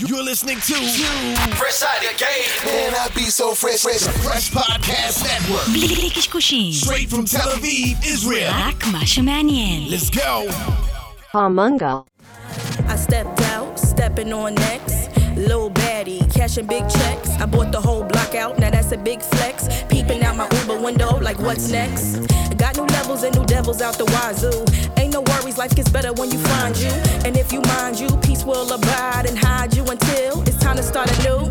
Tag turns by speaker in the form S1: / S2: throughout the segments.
S1: You're listening to
S2: Fresh Out of Game.
S1: Man, I be so fresh, fresh, fresh podcast network. Straight from Tel Aviv, Israel. Let's go.
S3: Palmunga.
S4: I stepped out, stepping on next. Lil baddie, cashing big checks. I bought the whole block out, now that's a big flex. Peeping out my Uber window, like what's next? Got new levels and new devils out the wazoo. Ain't no worries, life gets better when you find you. And if you mind you, peace will abide and hide you until it's time to start anew.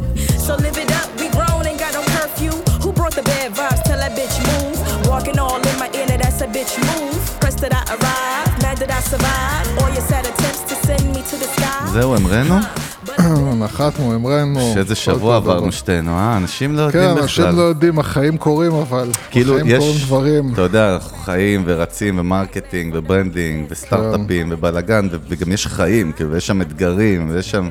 S4: So live it up, we grown, ain't got no curfew. Who brought the bad vibes? Tell that bitch move. Walking all in my inner, that's a bitch move. Pressed that I arrived, mad that I survived. All your sad attempts to send me to the sky.
S5: זהו, המראנו?
S6: נחתנו, המראנו.
S5: שאיזה שבוע עברנו שתינו, אה? אנשים לא
S6: כן,
S5: יודעים
S6: אנשים
S5: בכלל.
S6: לא יודעים, החיים קורים אבל.
S5: כאילו,
S6: החיים
S5: יש,
S6: קורים דברים.
S5: אתה יודע, אנחנו חיים ורצים ו marketing ו branding וסטארט-אפים
S6: כן.
S5: ובלאגן, וגם יש חיים, כאילו, יש שם אתגרים, ויש שם...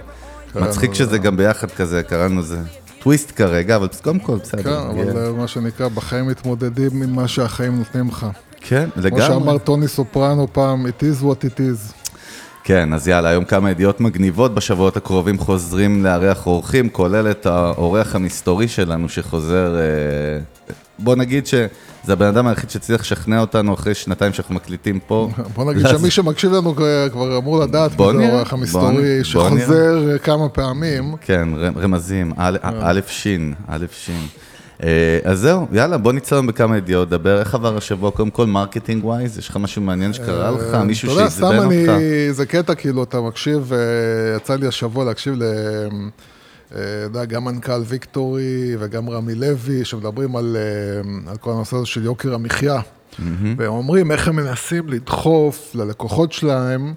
S6: כן,
S5: מצחיק שזה גם ביחד כזה, קראנו לזה טוויסט כרגע, אבל קודם כל, בסדר.
S6: כן. אבל מה שנקרא, בחיים מתמודדים עם מה שהחיים נותנים לך.
S5: כן,
S6: כמו
S5: לגמרי.
S6: שאמר טוני סופרנו פעם, it is what it is.
S5: כן, אז יאללה, היום כמה ידיעות מגניבות, בשבועות הקרובים חוזרים לארח אורחים, כולל את האורח המסתורי שלנו שחוזר, אה, בוא נגיד שזה הבן אדם היחיד שצריך לשכנע אותנו אחרי שנתיים שאנחנו מקליטים פה.
S6: בוא נגיד שמי שמקשיב לנו כבר- אמור לדעת
S5: בוא
S6: מי זה האורח
S5: בוא
S6: המסתורי
S5: בוא
S6: שחוזר אה, כמה פעמים.
S5: כן, רמזים, א' א' שין, א' שין. אה, אז זהו, יאללה, בוא נצא היום בכמה ידיעות, דבר, איך עבר השבוע, קודם כל marketing wise, יש לך משהו מעניין שקרה לך, מישהו
S6: אה, אתה יודע, סתם אני,
S5: אותך?
S6: זה קטע, כאילו, אתה מקשיב, אה, יצא לי השבוע להקשיב ל... אה, יודע, גם מנכ"ל ויקטורי וגם רמי לוי, שמדברים על, אה, על כל הנושא הזה של יוקר המחיה. והם אומרים איך הם מנסים לדחוף ללקוחות שלהם,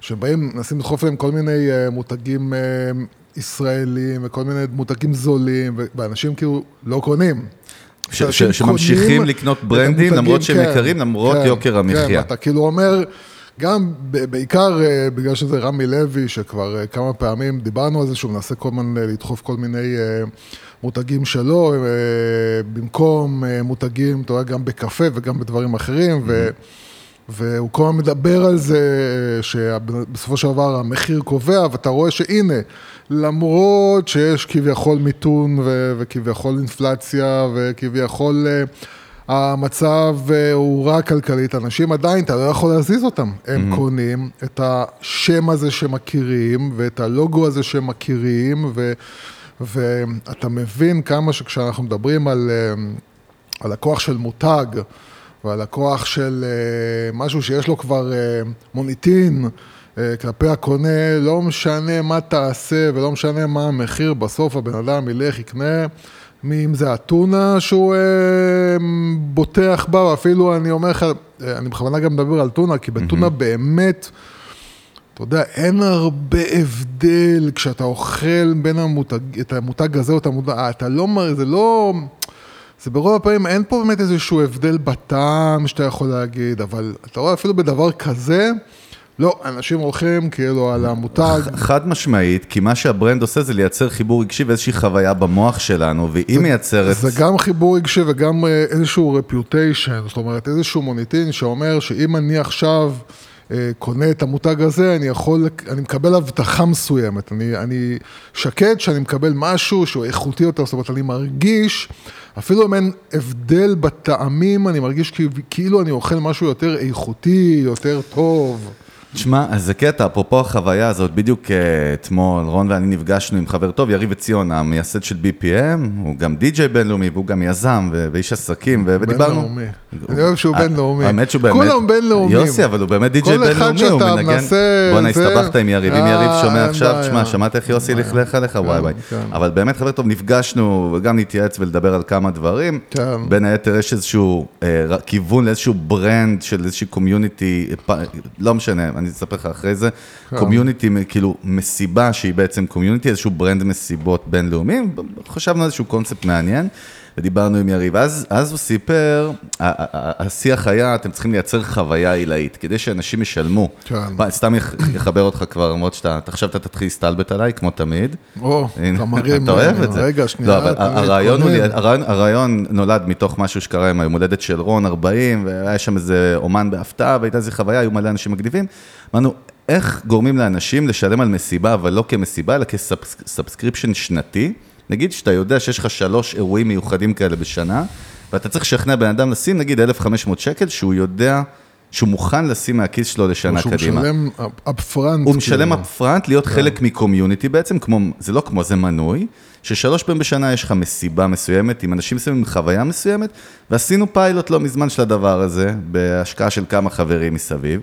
S6: שבאים, מנסים לדחוף להם כל מיני אה, מותגים אה, ישראלים וכל מיני מותגים זולים, ואנשים כאילו לא קונים.
S5: ש- ש- שממשיכים לקנות ברנדים למרות שהם
S6: כן,
S5: יקרים, למרות
S6: כן,
S5: יוקר
S6: כן,
S5: המחיה.
S6: אתה כאילו אומר, גם בעיקר אה, בגלל שזה רמי לוי, שכבר אה, כמה פעמים דיברנו על זה, שהוא מנסה כל הזמן אה, לדחוף כל מיני מותגים שלו, במקום מותגים, אתה יודע, גם בקפה וגם בדברים אחרים, ו... והוא כל הזמן מדבר על זה שבסופו של דבר המחיר קובע, ואתה רואה שהנה, למרות שיש כביכול מיתון ו- וכביכול אינפלציה וכביכול אה, המצב אה, הוא רע כלכלית, אנשים עדיין, אתה לא יכול להזיז אותם. הם קונים את השם הזה שמכירים ואת הלוגו הזה שמכירים, ו- ואתה מבין כמה שכשאנחנו מדברים על... אה, על הכוח של מותג ועל הכוח של אה, משהו שיש לו כבר אה, מוניטין כלפי הקונה, לא משנה מה תעשה ולא משנה מה המחיר, בסוף הבן אדם ילך, יקנה, אם זה אתונה שהוא אה, בוטח בה, ואפילו אני אומר לך, אה, אני בכוונה גם מדבר על טונה, כי בטונה באמת... אתה יודע, אין הרבה הבדל כשאתה אוכל בין המותג, את המותג הזה או את המותג, אה, אתה לא, מ- זה לא, זה ברוב הפעמים אין פה באמת איזשהו הבדל בטעם שאתה יכול להגיד, אבל אתה רואה אפילו בדבר כזה, לא, אנשים הולכים כאילו על המותג.
S5: חד משמעית, כי מה שהברנד עושה זה לייצר חיבור רגשי ואיזושהי חוויה במוח שלנו, והיא מייצרת...
S6: זה גם חיבור רגשי וגם אה, איזשהו רפיוטיישן, זאת אומרת איזשהו מוניטין שאומר שאם אני עכשיו אה, קונה את המותג הזה, אני יכול, אני מקבל הבטחה מסוימת, אני, אני שקט שאני מקבל משהו שהוא איכותי יותר, זאת אומרת אני מרגיש, אפילו אם אין הבדל בטעמים, אני מרגיש כאילו אני אוכל משהו יותר איכותי, יותר טוב.
S5: תשמע, אז זה קטע, אפרופו החוויה הזאת, בדיוק אה, אתמול, רון ואני נפגשנו עם חבר טוב, יריב עציון, המייסד של BPM, הוא גם די-ג'יי בינלאומי, והוא גם יזם ואיש עסקים, ודיברנו...
S6: בינלאומי. אני אוהב שהוא
S5: אה,
S6: בינלאומי.
S5: האמת שהוא באמת...
S6: כולם בינלאומיים.
S5: יוסי, אבל הוא באמת די-ג'יי
S6: כל אחד
S5: בינלאומי, הוא
S6: שאתה
S5: מנגן...
S6: מנסה,
S5: בואנה, הסתבכת עם יריב, אם
S6: אה,
S5: יריב שומע עכשיו. תשמע, שמעת איך יוסי
S6: אין
S5: לכלך עליך? וואי וואי.
S6: כן.
S5: אבל באמת, חבר טוב, נפגשנו, וגם נתייעץ ולדבר על כמה דברים.
S6: כן.
S5: בין היתר, יש איזשהו כיוון לאיזשהו brand של איזושהי community, לא משנה, אני אספר לך אחרי זה.
S6: כן.
S5: community, כאילו, מסיבה שהיא בעצם community, איזשהו brand מסיבות בינלאומיים. חשבנו על איזשהו קונספט מעניין. ודיברנו עם יריב, אז, אז הוא סיפר, השיח היה, אתם צריכים לייצר חוויה עילאית, כדי שאנשים ישלמו.
S6: כן.
S5: סתם יח- יחבר אותך כבר, למרות שאתה, אתה עכשיו אתה תתחיל להסתלבט עליי, כמו תמיד.
S6: או, אתה מרים,
S5: אתה אוהב את זה.
S6: רגע, שנייה,
S5: לא, אבל
S6: אתה
S5: הרעיון, הוא,
S6: מתכונן.
S5: הרעיון, הרעיון נולד מתוך משהו שקרה עם היום הולדת של רון 40, והיה שם איזה אומן בהפתעה, והייתה איזו חוויה, היו מלא אנשים מגניבים. אמרנו, איך גורמים לאנשים לשלם על מסיבה, אבל לא כמסיבה, אלא כ subscription שנתי. נגיד שאתה יודע שיש לך שלוש אירועים מיוחדים כאלה בשנה, ואתה צריך לשכנע בן אדם לשים נגיד 1,500 שקל, שהוא יודע שהוא מוכן לשים מהכיס שלו לשנה
S6: שהוא
S5: קדימה.
S6: משלם אפפרנט.
S5: הוא משלם
S6: כאילו.
S5: אפפרנט להיות חלק מקומיוניטי בעצם, כמו, זה לא כמו, זה מנוי, ששלוש פעמים בשנה יש לך מסיבה מסוימת, עם אנשים מסוימים, עם חוויה מסוימת, ועשינו פיילוט לא מזמן של הדבר הזה, בהשקעה של כמה חברים מסביב.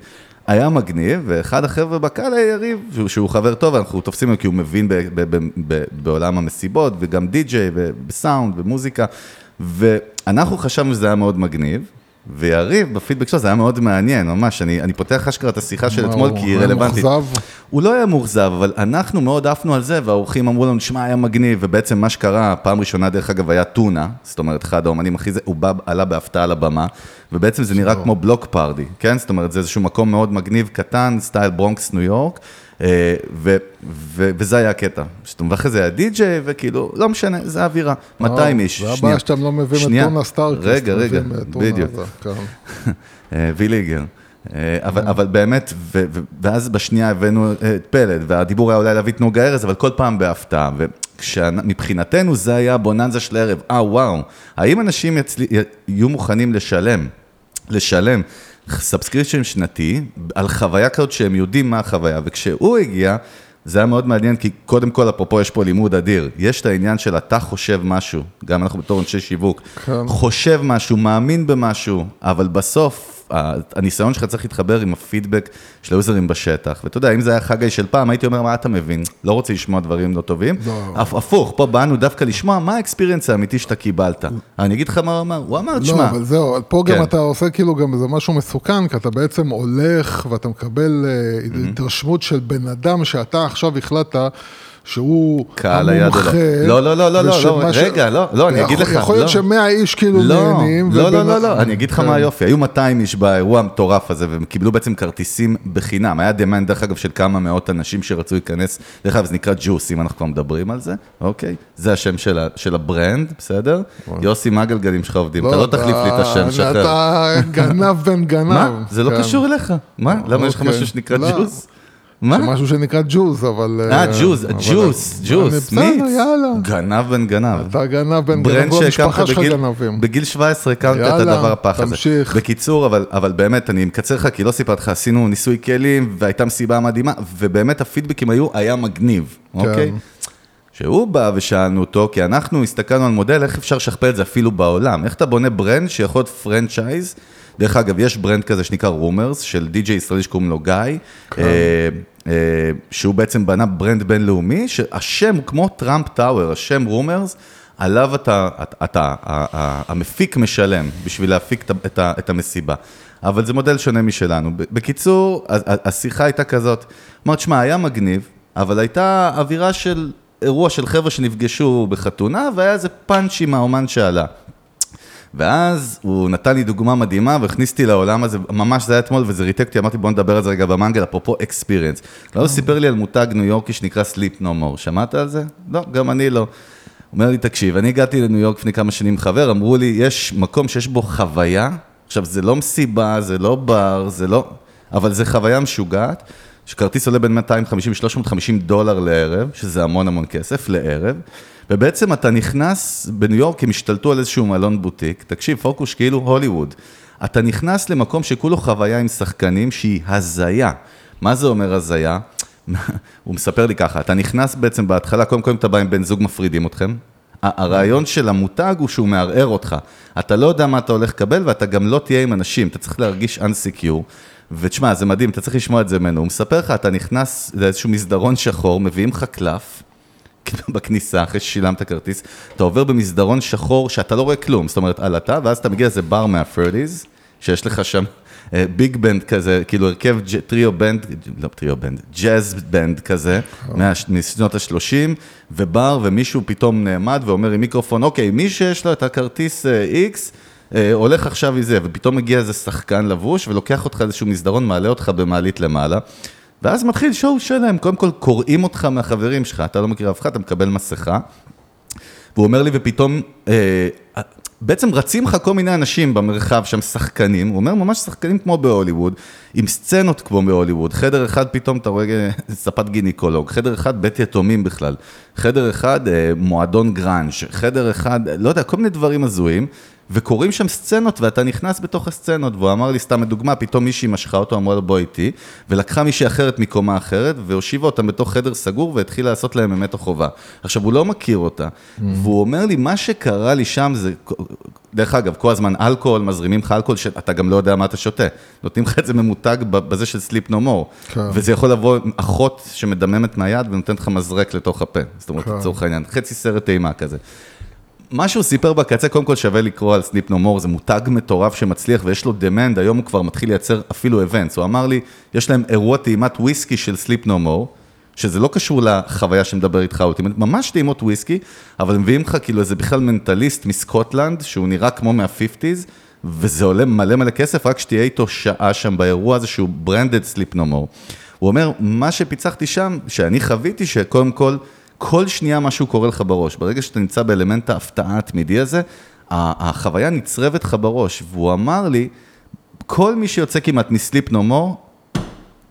S5: היה מגניב, ואחד החבר'ה בקהל היה יריב, שהוא, שהוא חבר טוב, אנחנו תופסים אותו כי הוא מבין ב, ב, ב, ב, בעולם המסיבות, וגם די-ג'יי, ובסאונד, ומוזיקה, ואנחנו חשבנו שזה היה מאוד מגניב, ויריב, בפידבק שלו, זה היה מאוד מעניין, ממש, אני, אני פותח אשכרה את השיחה של אתמול,
S6: הוא
S5: כי היא
S6: היה
S5: רלוונטית.
S6: מאוכזב?
S5: הוא לא היה מאוכזב, אבל אנחנו מאוד עפנו על זה, והאורחים אמרו לנו, שמע, היה מגניב, ובעצם מה שקרה, פעם ראשונה, דרך אגב, היה טונה, זאת אומרת, אחד האומנים הכי זה, הוא בא, עלה בהפתעה לבמה, ובעצם זה נראה כמו בלוק פארטי, כן? זאת אומרת, זה איזשהו מקום מאוד מגניב, קטן, סטייל ברונקס, ניו יורק, אה, ו, ו, וזה היה הקטע. ואחרי זה היה די-ג'יי, וכאילו, לא משנה, זה האווירה, 200 איש.
S6: זה
S5: שנייה.
S6: הבעיה שאתם לא מביאים את. טונה סטארקס.
S5: רגע, רגע, בדיוק.
S6: כן.
S5: אה, ויליגר. אה, אבל, אבל באמת, ו, ו, ואז בשנייה הבאנו אה, את פלד, והדיבור היה אולי להביא את נוגה ארז, אבל כל פעם בהפתעה. ומבחינתנו זה היה הבוננזה של הערב. אה, וואו, האם אנשים יצלי, יהיו מוכנים לשלם, לשלם subscription שנתי על חוויה כזאת שהם יודעים מה החוויה, וכשהוא הגיע, זה היה מאוד מעניין, כי קודם כל, אפרופו, יש פה לימוד אדיר. יש את העניין של אתה חושב משהו, גם אנחנו בתור אנשי שיווק,
S6: כן.
S5: חושב משהו, מאמין במשהו, אבל בסוף, הניסיון שלך צריך להתחבר עם הפידבק של היוזרים בשטח. ואתה יודע, אם זה היה חגי של פעם, הייתי אומר, מה אתה מבין? לא רוצה לשמוע דברים לא טובים.
S6: לא.
S5: הפ- הפוך, פה באנו דווקא לשמוע מה האקספיריאנס האמיתי שאתה קיבלת. אני אגיד לך מה הוא אמר, הוא אמר, תשמע,
S6: לא, אבל זהו, פה גם
S5: כן.
S6: אתה עושה כאילו גם איזה משהו מסוכן, כי אתה בעצם הולך ואתה מקבל אה, התרשמות של בן אדם שאתה עכשיו החלטת שהוא
S5: קהל היד. אליי. לא, לא, לא, לא, לא, לא, רגע, לא, לא, אני אגיד לך,
S6: יכול להיות
S5: לא.
S6: שמאה איש כאילו
S5: לא,
S6: נהנים.
S5: לא, לא, לא, לא, אני אגיד לך
S6: כן.
S5: מה היופי, היו 200 איש באירוע המטורף הזה, והם קיבלו בעצם כרטיסים בחינם, היה דמיין, דרך אגב, של כמה מאות אנשים שרצו להיכנס, דרך אגב, זה נקרא ג'וס, אם אנחנו כבר מדברים על זה, אוקיי? זה השם של ה brand, בסדר? יוסי, מה הגלגלים שלך עובדים? אתה לא תחליף לי את השם, שחרר.
S6: אתה גנב בן גנב.
S5: מה? זה לא
S6: כן.
S5: קשור אליך. מה? למה יש לך
S6: אוקיי.
S5: משהו שנקרא. ג'וס? מה?
S6: זה משהו שנקרא ג'וז, אבל...
S5: אה,
S6: אבל-
S5: ג'וס, ג'וס,
S6: בסדר,
S5: מיץ.
S6: יאללה.
S5: גנב בן גנב.
S6: אתה גנב בן גנב, כל המשפחה שלך גנבים.
S5: בגיל 17 הקמת את
S6: יאללה,
S5: הדבר הפח הזה.
S6: תמשיך.
S5: בקיצור, אבל, אבל באמת, אני מקצר לך, כי לא סיפרתי לך, עשינו ניסוי כלים, והייתה מסיבה מדהימה, ובאמת הפידבקים היו, היה מגניב,
S6: כן.
S5: אוקיי? שהוא בא ושאלנו אותו, כי אנחנו הסתכלנו על מודל, איך אפשר לשכפל את זה אפילו בעולם? איך אתה בונה brand שיכול להיות franchise? דרך אגב, יש brand כזה שנקרא Rumors, של די.ג'יי ישראלי שקוראים לו גיא,
S6: כן.
S5: אה, אה, שהוא בעצם בנה brand בינלאומי, שהשם כמו Trump Tower, השם Rumors, עליו אתה, אתה, אתה המפיק משלם בשביל להפיק את את את המסיבה. אבל זה מודל שונה משלנו. בקיצור, השיחה הייתה כזאת, אמרת, שמע, היה מגניב, אבל הייתה אווירה של אירוע של חבר'ה שנפגשו בחתונה, והיה איזה פאנץ' עם האומן שעלה. ואז הוא נתן לי דוגמה מדהימה והכניס אותי לעולם הזה, ממש זה היה אתמול וזה ריתק אותי, אמרתי בוא נדבר על זה רגע במנגל, אפרופו אקספיריאנס. ואז הוא סיפר לי על מותג ניו יורקי שנקרא Sleep No More, שמעת על זה? לא, גם אני לא. אומר לי, תקשיב, אני הגעתי לניו יורק לפני כמה שנים חבר, אמרו לי, יש מקום שיש בו חוויה, עכשיו זה לא מסיבה, זה לא בר, זה לא... אבל זה חוויה משוגעת, שכרטיס עולה בין 250-350 דולר לערב, שזה המון המון כסף לערב, ובעצם אתה נכנס בניו יורק, הם השתלטו על איזשהו מלון בוטיק, תקשיב, פוקוס כאילו הוליווד. אתה נכנס למקום שכולו חוויה עם שחקנים שהיא הזיה. מה זה אומר הזיה? הוא מספר לי ככה, אתה נכנס בעצם בהתחלה, קודם כל אתה בא עם בן זוג מפרידים אתכם. הרעיון של המותג הוא שהוא מערער אותך. אתה לא יודע מה אתה הולך לקבל ואתה גם לא תהיה עם אנשים, אתה צריך להרגיש unsecure. ותשמע, זה מדהים, אתה צריך לשמוע את זה ממנו. הוא מספר לך, אתה נכנס לאיזשהו מסדרון שחור, מביאים לך קלף, כאילו בכניסה, אחרי ששילמת כרטיס, אתה עובר במסדרון שחור שאתה לא רואה כלום, זאת אומרת, עלתה, ואז אתה מגיע לאיזה בר מהפרדיז, שיש לך שם big band כזה, כאילו הרכב trio band, לא trio band, jazz band כזה, מה- משנות ה-30, ובר, ומישהו פתאום נעמד ואומר עם מיקרופון, אוקיי, מי שיש לו את הכרטיס אה, X, אה, הולך עכשיו מזה, ופתאום מגיע איזה שחקן לבוש, ולוקח אותך לאיזשהו מסדרון, מעלה אותך במעלית למעלה. ואז מתחיל show שלם, קודם כל קוראים אותך מהחברים שלך, אתה לא מכיר אף אחד, אתה מקבל מסכה. והוא אומר לי, ופתאום, אה, בעצם רצים לך כל מיני אנשים במרחב שם, שחקנים, הוא אומר ממש שחקנים כמו בהוליווד, עם סצנות כמו בהוליווד, חדר אחד פתאום אתה רואה אה, ספת גינקולוג, חדר אחד בית יתומים בכלל, חדר אחד אה, מועדון גראנג', חדר אחד, לא יודע, כל מיני דברים הזויים. וקורים שם סצנות, ואתה נכנס בתוך הסצנות, והוא אמר לי, סתם לדוגמה, פתאום מישהי משכה אותו, אמרה לו, בוא איתי, ולקחה מישהי אחרת מקומה אחרת, והושיבה אותם בתוך חדר סגור, והתחילה לעשות להם אמת או חובה. עכשיו, הוא לא מכיר אותה, והוא אומר לי, מה שקרה לי שם זה, דרך אגב, כל הזמן אלכוהול, מזרימים לך אלכוהול, שאתה גם לא יודע מה אתה שותה. נותנים לך את זה ממותג בזה של Sleep No
S6: More.
S5: וזה יכול לבוא אחות שמדממת מהיד ונותנת לך מזרק לתוך הפה. זאת אומרת,
S6: כן.
S5: לצורך העניין, חצי סרט אימה כזה. מה שהוא סיפר בקצה, קודם כל שווה לקרוא על Sleep No More, זה מותג מטורף שמצליח ויש לו demand, היום הוא כבר מתחיל לייצר אפילו events. הוא אמר לי, יש להם אירוע טעימת וויסקי של Sleep No More, שזה לא קשור לחוויה שמדבר איתך ultimate, ממש טעימות וויסקי, אבל מביאים לך כאילו איזה בכלל מנטליסט מסקוטלנד, שהוא נראה כמו מה-50's, וזה עולה מלא מלא כסף, רק שתהיה איתו שעה שם באירוע הזה שהוא branded Sleep No More. הוא אומר, מה שפיצחתי שם, שאני חוויתי שקודם כל, כל שנייה משהו קורה לך בראש. ברגע שאתה נמצא באלמנט ההפתעה התמידי הזה, החוויה נצרבת לך בראש. והוא אמר לי, כל מי שיוצא כמעט מ Sleep No More,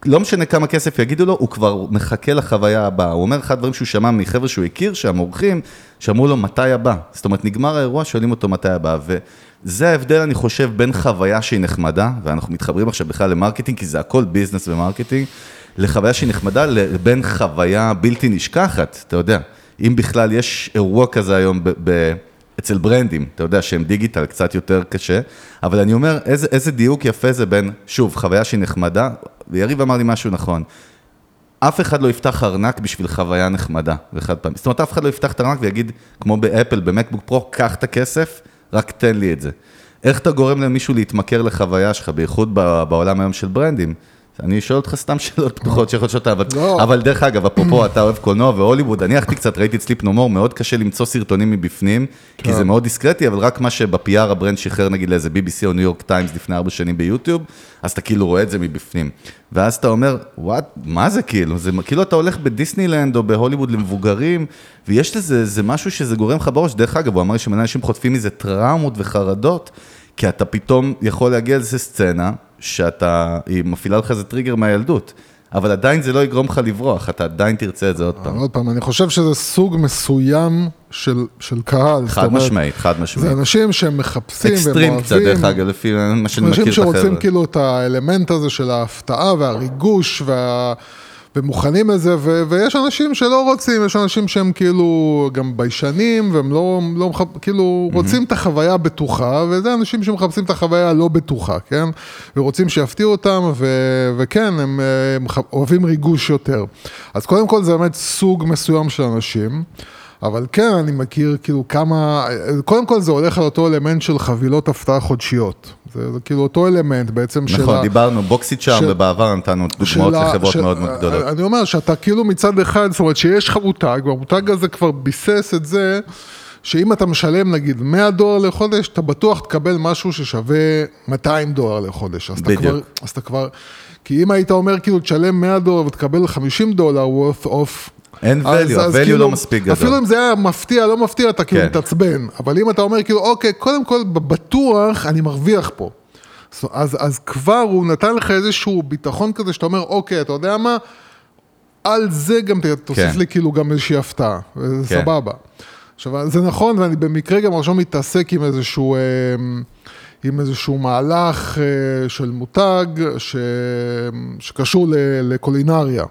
S5: לא משנה כמה כסף יגידו לו, הוא כבר מחכה לחוויה הבאה. הוא אומר אחד הדברים שהוא שמע מחבר'ה שהוא הכיר שם, אורחים, שאמרו לו מתי הבא. זאת אומרת, נגמר האירוע, שואלים אותו מתי הבא. וזה ההבדל, אני חושב, בין חוויה שהיא נחמדה, ואנחנו מתחברים עכשיו בכלל ל marketing, כי זה הכל business ו marketing, לחוויה שהיא נחמדה, לבין חוויה בלתי נשכחת, אתה יודע. אם בכלל יש אירוע כזה היום ב... ב אצל brandים, אתה יודע שהם digital קצת יותר קשה, אבל אני אומר, איזה, איזה דיוק יפה זה בין, שוב, חוויה שהיא נחמדה, ויריב אמר לי משהו נכון, אף אחד לא יפתח ארנק בשביל חוויה נחמדה וחד פעמי. זאת אומרת, אף אחד לא יפתח את הארנק ויגיד, כמו ב Apple, ב MacBook Pro, קח את הכסף, רק תן לי את זה. איך אתה גורם למישהו להתמכר לחוויה שלך, בייחוד בעולם היום של brandים? אני שואל אותך סתם שאלות פתוחות שיכול להיות שאתה, אבל,
S6: לא.
S5: אבל דרך אגב, אפרופו, אתה אוהב קולנוע והוליווד, אני הלכתי קצת, ראיתי את Sleep No More, מאוד קשה למצוא סרטונים מבפנים, כי זה מאוד דיסקרטי, אבל רק מה שב-PR ה brand שחרר נגיד לאיזה BBC או New York Times לפני ארבע שנים ביוטיוב, אז אתה כאילו רואה את זה מבפנים. ואז אתה אומר, what, מה זה כאילו? זה כאילו אתה הולך בדיסנילנד או בהוליווד למבוגרים, ויש לזה איזה משהו שזה גורם לך בראש. דרך אגב, הוא אמר לי שמלא אנשים חוטפים מזה טראומות וחרדות, כי אתה פתאום יכול להגיע לאיזה סצנה, שאתה, היא מפעילה לך איזה טריגר מהילדות. אבל עדיין זה לא יגרום לך לברוח, אתה עדיין תרצה את זה עוד פעם.
S6: עוד פעם, אני חושב שזה סוג מסוים של, של קהל.
S5: חד משמעית, חד
S6: זה
S5: משמעית.
S6: אנשים שהם מחפשים והם אוהבים.
S5: אקסטרים קצת, דרך אגב, לפי מה שאני מכיר
S6: אנשים
S5: את החבר'ה.
S6: שרוצים כאילו את האלמנט הזה של ההפתעה והריגוש וה... ומוכנים לזה, ו... ויש אנשים שלא רוצים, יש אנשים שהם כאילו גם ביישנים, והם לא, לא מחפ... כאילו רוצים את החוויה הבטוחה, וזה אנשים שמחפשים את החוויה הלא בטוחה, כן? ורוצים שיפתיעו אותם, ו... וכן, הם, אה, הם אוהבים ריגוש יותר. אז קודם כל זה באמת סוג מסוים של אנשים. אבל כן, אני מכיר כאילו כמה, קודם כל זה הולך על אותו אלמנט של חבילות הפתעה חודשיות. זה, זה כאילו אותו אלמנט בעצם של...
S5: נכון, דיברנו, בוקסיט שם,
S6: של-
S5: ובעבר נתנו דוגמאות
S6: של
S5: לחברות
S6: של-
S5: מאוד מאוד גדולות.
S6: אני אומר שאתה כאילו מצד אחד, זאת אומרת שיש לך מותג, והמותג הזה כבר ביסס את זה, שאם אתה משלם נגיד 100 דולר לחודש, אתה בטוח תקבל משהו ששווה 200 דולר לחודש. אז אתה
S5: בדיוק.
S6: כבר, אז אתה כבר, כי אם היית אומר כאילו תשלם 100 דולר ותקבל 50 דולר worth of,
S5: אין value,
S6: אז
S5: ה-value
S6: כאילו,
S5: לא מספיק גדול.
S6: אפילו אם זה היה מפתיע, לא מפתיע, אתה כאילו
S5: כן.
S6: מתעצבן. אבל אם אתה אומר כאילו, אוקיי, קודם כל, בטוח אני מרוויח פה. אז, אז, כבר הוא נתן לך איזשהו ביטחון כזה, שאתה אומר, אוקיי, אתה יודע מה? על זה גם תוסיף
S5: כן.
S6: לי כאילו גם איזושהי הפתעה, וזה
S5: כן.
S6: סבבה. עכשיו, זה נכון, ואני במקרה גם עכשיו מתעסק עם איזשהו, אה, עם איזשהו מהלך אה, של מותג ש, שקשור ל, לקולינריה.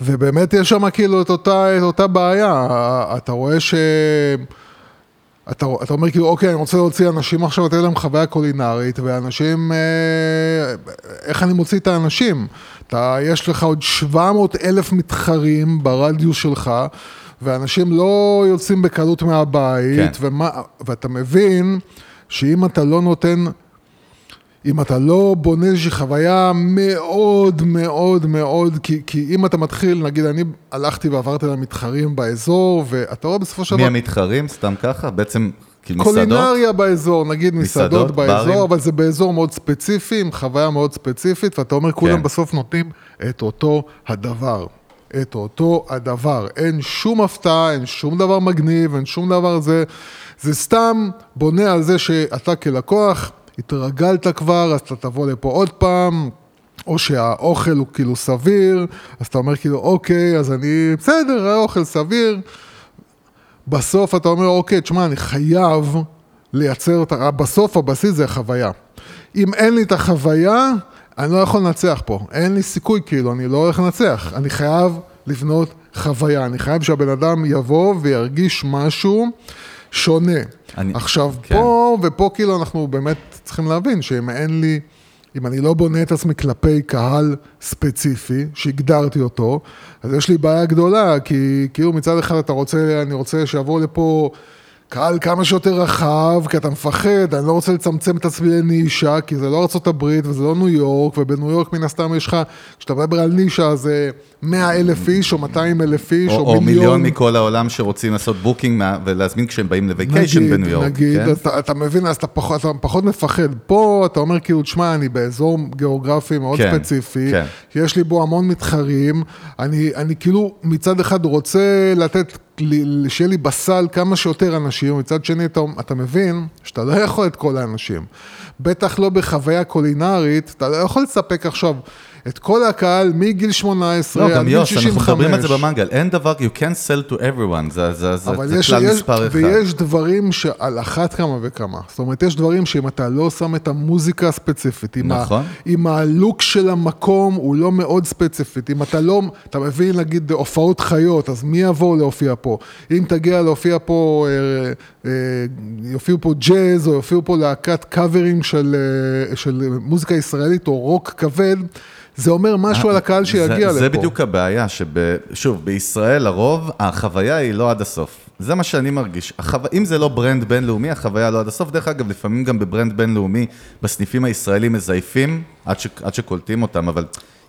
S6: ובאמת יש שם כאילו את אותה, את אותה בעיה, אתה רואה ש... אתה, אתה אומר כאילו, אוקיי, אני רוצה להוציא אנשים עכשיו, לתת להם חוויה קולינרית, ואנשים, אה, איך אני מוציא את האנשים? אתה, יש לך עוד 700 אלף מתחרים ברדיוס שלך, ואנשים לא יוצאים בקלות מהבית,
S5: כן.
S6: ומה, ואתה מבין שאם אתה לא נותן אם אתה לא בונה איזושהי חוויה מאוד מאוד מאוד, כי, כי אם אתה מתחיל, נגיד אני הלכתי ועברתי למתחרים באזור, ואתה רואה בסופו של
S5: מי
S6: דבר,
S5: המתחרים? סתם ככה? בעצם, כאילו מסעדות?
S6: קולינריה באזור, נגיד מסעדות,
S5: מסעדות,
S6: באזור,
S5: ברים?
S6: אבל זה באזור מאוד ספציפי, עם חוויה מאוד ספציפית, ואתה אומר, כולם
S5: כן.
S6: בסוף נותנים את אותו הדבר. את אותו הדבר. אין שום הפתעה, אין שום דבר מגניב, אין שום דבר זה. זה סתם בונה על זה שאתה כלקוח, התרגלת כבר, אז אתה תבוא לפה עוד פעם, או שהאוכל הוא כאילו סביר, אז אתה אומר כאילו, אוקיי, אז אני, בסדר, האוכל סביר. בסוף אתה אומר, אוקיי, תשמע, אני חייב לייצר אותה, בסוף הבסיס זה החוויה. אם אין לי את החוויה, אני לא יכול לנצח פה. אין לי סיכוי, כאילו, אני לא הולך לנצח. אני חייב לבנות חוויה. אני חייב שהבן אדם יבוא וירגיש משהו שונה.
S5: אני-
S6: עכשיו,
S5: כן.
S6: פה ופה כאילו אנחנו באמת צריכים להבין שאם אין לי, אם אני לא בונה את עצמי כלפי קהל ספציפי, שהגדרתי אותו, אז יש לי בעיה גדולה, כי כאילו מצד אחד אתה רוצה, אני רוצה שיבואו לפה קהל כמה שיותר רחב, כי אתה מפחד, אני לא רוצה לצמצם את עצמי לנישה, כי זה לא ארה"ב וזה לא ניו יורק, ובניו יורק מן הסתם יש לך, כשאתה מדבר על נישה זה 100 אלף איש או 200 אלף איש
S5: או,
S6: או,
S5: או מיליון מכל העולם שרוצים לעשות booking מה- ולהזמין כשהם באים ל vacation בניו יורק.
S6: נגיד,
S5: כן?
S6: אתה, אתה מבין, אז אתה פחות, אתה פחות מפחד. פה אתה אומר כאילו, תשמע, אני באזור גיאוגרפי מאוד
S5: כן,
S6: ספציפי,
S5: כן.
S6: יש לי בו המון מתחרים, אני, אני כאילו מצד אחד רוצה לתת, שיהיה לי בסל כמה שיותר אנשים, מצד שני אתה, אתה מבין שאתה לא יכול את כל האנשים. בטח לא בחוויה קולינרית, אתה לא יכול לספק עכשיו את כל הקהל מגיל 18
S5: לא,
S6: עד
S5: גם
S6: גיל
S5: יוס,
S6: 65.
S5: אנחנו מדברים על זה במנגל, אין דבר, you can sell to everyone, זה, זה, זה, זה
S6: יש,
S5: כלל
S6: יש,
S5: מספר אחד.
S6: ויש דברים שעל אחת כמה וכמה. זאת אומרת, יש דברים שאם אתה לא שם את המוזיקה הספציפית, אם,
S5: נכון.
S6: ה, אם הלוק של המקום הוא לא מאוד ספציפית, אם אתה לא, אתה מבין, נגיד, הופעות חיות, אז מי יבוא להופיע פה? אם תגיע להופיע פה, אה, אה, יופיעו פה ג'אז, או יופיעו פה להקת קאברים של, אה, של מוזיקה ישראלית, או רוק כבד, זה אומר משהו על הקהל שיגיע
S5: זה,
S6: לפה.
S5: זה בדיוק הבעיה, ששוב, בישראל לרוב, החוויה היא לא עד הסוף. זה מה שאני מרגיש. החו... אם זה לא brand בינלאומי, החוויה לא עד הסוף. דרך אגב, לפעמים גם ב brand בינלאומי, בסניפים הישראלים מזייפים, עד, ש... עד שקולטים אותם, אבל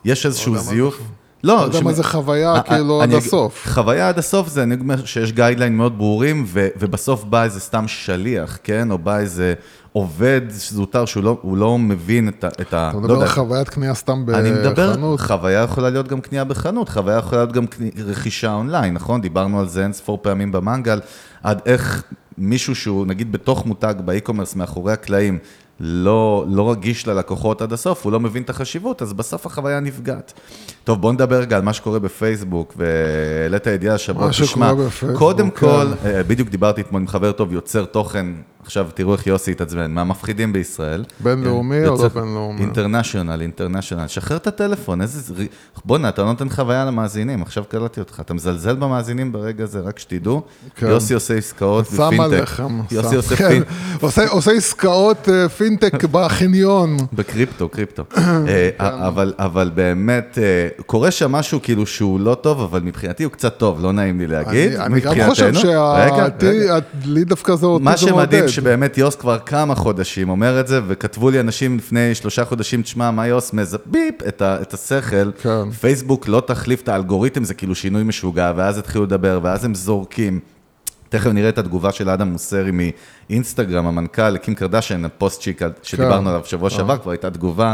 S5: יש איזשהו זיוף. לא,
S6: לא יודע מה זה חוויה,
S5: אה,
S6: כאילו,
S5: אה,
S6: עד הסוף.
S5: חוויה עד הסוף זה, אני אומר שיש guideline מאוד ברורים, ו, ובסוף בא איזה סתם שליח, כן? או בא איזה עובד זוטר שהוא לא, לא מבין את ה... את ה
S6: אתה
S5: לא
S6: מדבר על חוויית קנייה סתם
S5: אני מדבר,
S6: בחנות.
S5: חוויה יכולה להיות גם קנייה בחנות, חוויה יכולה להיות גם קני- רכישה אונליין, נכון? דיברנו על זה אין ספור פעמים במנגל, עד איך מישהו שהוא נגיד בתוך מותג באי-קומרס מאחורי הקלעים, לא, לא רגיש ללקוחות עד הסוף, הוא לא מבין את החשיבות, אז בסוף החוויה נפגעת. טוב, בוא נדבר רגע על מה שקורה בפייסבוק, והעלית ידיעה
S6: שקורה בפייסבוק,
S5: קודם
S6: כן.
S5: כל, אה, בדיוק דיברתי אתמול עם חבר טוב, יוצר תוכן, עכשיו תראו איך יוסי התעצבן, מהמפחידים בישראל.
S6: בינלאומי או
S5: יוצר-
S6: לא בינלאומי?
S5: international, international. שחרר את הטלפון, איזה... בואנה, אתה נותן חוויה למאזינים, עכשיו קלטתי אותך. אתה מזלזל במאזינים ברגע הזה, רק שתדעו.
S6: כן.
S5: יוסי עושה עסקאות
S6: שם
S5: בפינטק.
S6: עליכם.
S5: יוסי
S6: שם.
S5: עושה
S6: כן,
S5: פינטק.
S6: עושה- עושה עסקאות אה, פינטק בחניון.
S5: בקריפטו, קריפטו. אה, אבל, אבל באמת, אה, קורה שם משהו כאילו שהוא לא טוב, אבל מבחינתי הוא קצת טוב, לא נעים לי להגיד.
S6: אני אני גם. חושב
S5: רגע, רגע.
S6: שלי דווקא זה אותי
S5: מה
S6: זה מעודד.
S5: שבאמת יוס כבר כמה חודשים אומר את זה, וכתבו לי אנשים לפני שלושה חודשים, תשמע, מה יוס מזה ביפ את, ה, את השכל.
S6: כן.
S5: פייסבוק לא תחליף את האלגוריתם, זה כאילו שינוי משוגע, ואז התחילו לדבר, ואז הם זורקים. תכף נראה את התגובה של אדם מוסרי מאינסטגרם, המנכ"ל, קים קרדשן, הפוסט צ'יקה, שדיברנו עליו בשבוע שעבר, כבר הייתה תגובה,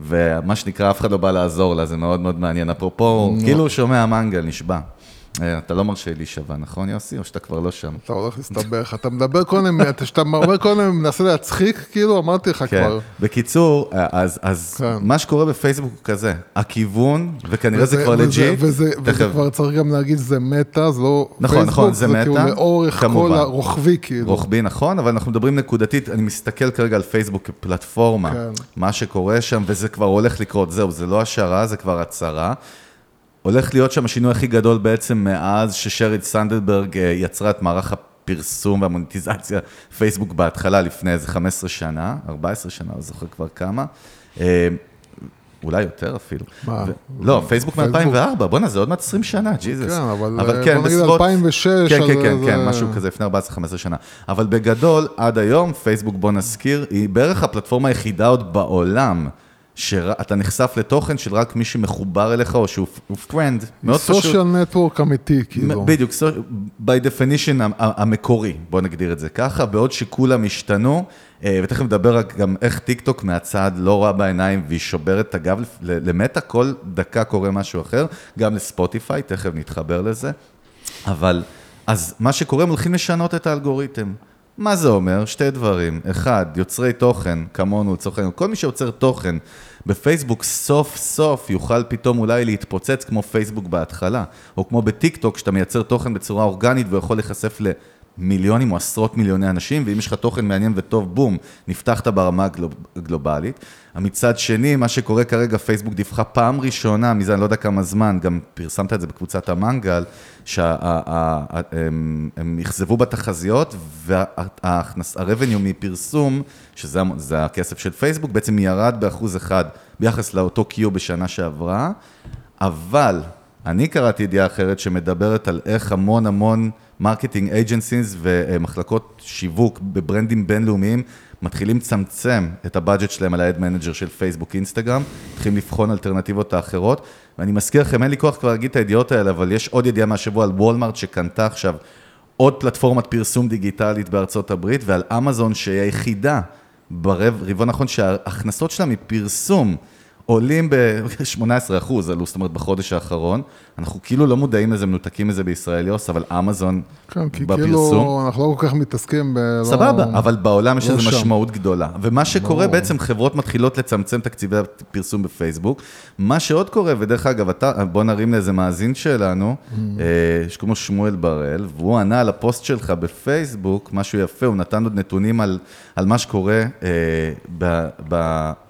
S5: ומה שנקרא, אף אחד לא בא לעזור לה, זה מאוד מאוד מעניין. אפרופו, כאילו הוא שומע מנגל, נשבע. אה, אתה לא מרשה להישבע, נכון יוסי? או שאתה כבר לא שם?
S6: אתה הולך להסתבך, אתה מדבר קודם, אתה- כשאתה אומר קודם, מנסה להצחיק, כאילו, אמרתי לך
S5: כן.
S6: כבר.
S5: בקיצור, אז, אז
S6: כן.
S5: מה שקורה בפייסבוק הוא כזה, הכיוון, וכנראה זה כבר לג'יט,
S6: וזה כבר צריך גם להגיד, זה מטא, זה לא
S5: נכון, נכון, זה
S6: כאילו
S5: מטא,
S6: לאורך כל
S5: כמובן.
S6: הרוחבי, כאילו.
S5: רוחבי נכון, אבל אנחנו מדברים נקודתית, אני מסתכל כרגע על פייסבוק כפלטפורמה,
S6: כן.
S5: מה שקורה שם, וזה כבר הולך לקרות, זהו, זה לא השערה, זה כבר הצהרה. הולך להיות שם השינוי הכי גדול בעצם מאז ששריד סנדלברג אה, יצרה את מערך הפרסום והמוניטיזציה, פייסבוק בהתחלה, לפני איזה 15 שנה, 14 שנה, לא זוכר כבר כמה. אה, אולי יותר אפילו.
S6: מה?
S5: ו... לא, פייסבוק
S6: פייסבוק-
S5: מ-2004, בואנה, זה עוד מעט 20 שנה, ג'יזוס.
S6: כן, אבל, אה, בוא נגיד
S5: בסביבות-
S6: 2006,
S5: כן, כן, כן,
S6: זה-
S5: כן, משהו כזה לפני 14-15 שנה. אבל בגדול, עד היום, פייסבוק, בוא נזכיר, היא בערך הפלטפורמה היחידה עוד בעולם, שאתה נחשף לתוכן של רק מי שמחובר אליך, או שהוא פרנד, מאוד פשוט.
S6: סושיאל נטוורק אמיתי, כאילו.
S5: בדיוק, by definition המקורי, בוא נגדיר את זה ככה, בעוד שכולם השתנו, אה, ותכף נדבר גם איך טיק טוק מהצד לא רואה בעיניים והיא שוברת את הגב למטה, כל דקה קורה משהו אחר, גם לספוטיפיי, תכף נתחבר לזה. אבל, אז מה שקורה, הם הולכים לשנות את האלגוריתם. מה זה אומר? שתי דברים. אחד, יוצרי תוכן, כמונו לצורך העניין, כל מי שיוצר תוכן בפייסבוק סוף סוף יוכל פתאום אולי להתפוצץ כמו פייסבוק בהתחלה, או כמו בטיק טוק, שאתה מייצר תוכן בצורה אורגנית ויכול להיחשף למיליונים או עשרות מיליוני אנשים, ואם יש לך תוכן מעניין וטוב, בום, נפתחת ברמה הגלוב, הגלובלית. מצד שני, מה שקורה כרגע, פייסבוק דיווחה פעם ראשונה, מזה אני לא יודע כמה זמן, גם פרסמת את זה בקבוצת המנגל, שהם אכזבו בתחזיות, והרבניו מפרסום, שזה זה הכסף של פייסבוק, בעצם ירד באחוז אחד ביחס לאותו Q בשנה שעברה, אבל אני קראתי ידיעה אחרת שמדברת על איך המון המון marketing agencies ומחלקות שיווק ב brandים בינלאומיים מתחילים לצמצם את ה budget שלהם על ה ad manager של פייסבוק אינסטגרם, מתחילים לבחון אלטרנטיבות האחרות, ואני מזכיר לכם, אין לי כוח כבר להגיד את הידיעות האלה, אבל יש עוד ידיעה מהשבוע על וולמארט שקנתה עכשיו עוד פלטפורמת פרסום דיגיטלית בארצות הברית, ועל אמזון שהיא היחידה ברבעון האחרון שההכנסות שלה מפרסום עולים ב-18 אחוז, זאת אומרת, בחודש האחרון. אנחנו כאילו לא מודעים לזה, מנותקים מזה בישראל, יוס, אבל אמזון
S6: כן, כי
S5: בפרסום.
S6: כאילו אנחנו לא כל כך מתעסקים ב... לא-
S5: סבבה, אבל בעולם יש
S6: לא
S5: לזה
S6: שם.
S5: משמעות גדולה. ומה שקורה
S6: ברור.
S5: בעצם, חברות מתחילות לצמצם תקציבי הפרסום בפייסבוק. מה שעוד קורה, ודרך אגב, אתה, בוא נרים לאיזה מאזין שלנו,
S6: Mm. אה,
S5: שקוראים לו שמואל בראל, והוא ענה על הפוסט שלך בפייסבוק, משהו יפה, הוא נתן עוד נתונים על, על מה שקורה אה,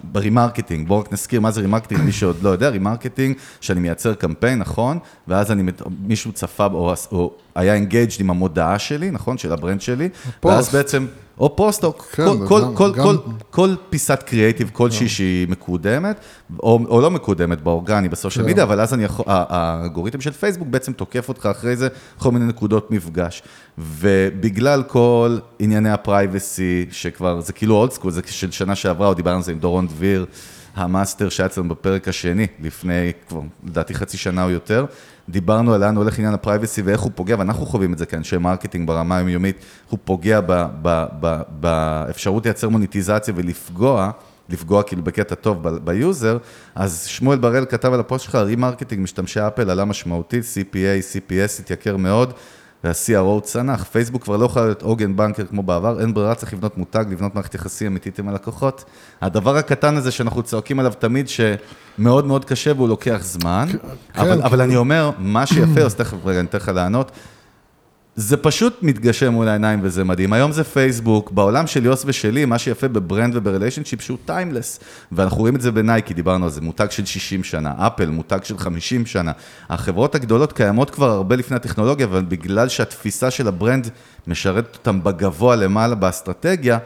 S5: ב remarketing. בואו רק נזכיר מה זה remarketing, מי שעוד לא יודע, remarketing, שאני מייצר קמפיין, נכון? ואז אני, מישהו צפה, או, או היה engaged עם המודעה שלי, נכון? של ה brand שלי.
S6: פוסט.
S5: ואז בעצם, או פוסט, או
S6: כן,
S5: כל, כל,
S6: גם-
S5: כל,
S6: גם-
S5: כל, כל פיסת קריאייטיב כלשהי שהיא מקודמת, או, או לא מקודמת באורגני, ב social
S6: כן.
S5: מדיה, אבל אז אני יכול, האלגוריתם של פייסבוק בעצם תוקף אותך אחרי זה, כל מיני נקודות מפגש. ובגלל כל ענייני ה privacy, שכבר, זה כאילו old school, זה של שנה שעברה, עוד דיברנו על זה עם דורון דביר, ה master שהיה אצלנו בפרק השני, לפני כבר, לדעתי חצי שנה או יותר. דיברנו על לאן הולך עניין ה privacy ואיך הוא פוגע, ואנחנו חווים את זה כאנשי marketing ברמה היומיומית, הוא פוגע באפשרות לייצר מוניטיזציה ולפגוע, לפגוע כאילו בקטע טוב ב user, אז שמואל בראל כתב על הפוסט שלך, remarketing, משתמשי אפל עלה משמעותית, CPA, CPS התייקר מאוד, וה-CRO צנח, פייסבוק כבר לא יכולה להיות עוגן, banker כמו בעבר, אין ברירה, צריך לבנות מותג, לבנות מערכת יחסים אמיתית עם הלקוחות. הדבר הקטן הזה שאנחנו צועקים עליו תמיד, שמאוד מאוד קשה והוא לוקח זמן, אבל,
S6: כן,
S5: אבל אני אומר, מה שיפה, אז תכף רגע, אני אתן לך לענות, זה פשוט מתגשם מול העיניים וזה מדהים. היום זה פייסבוק, בעולם של יוס ושלי, מה שיפה ב brand וב relationship שהוא timeless. ואנחנו רואים את זה בנייקי, דיברנו על זה, מותג של 60 שנה, אפל, מותג של 50 שנה. החברות הגדולות קיימות כבר הרבה לפני הטכנולוגיה, אבל בגלל שהתפיסה של ה brand משרתת אותם בגבוה למעלה באסטרטגיה,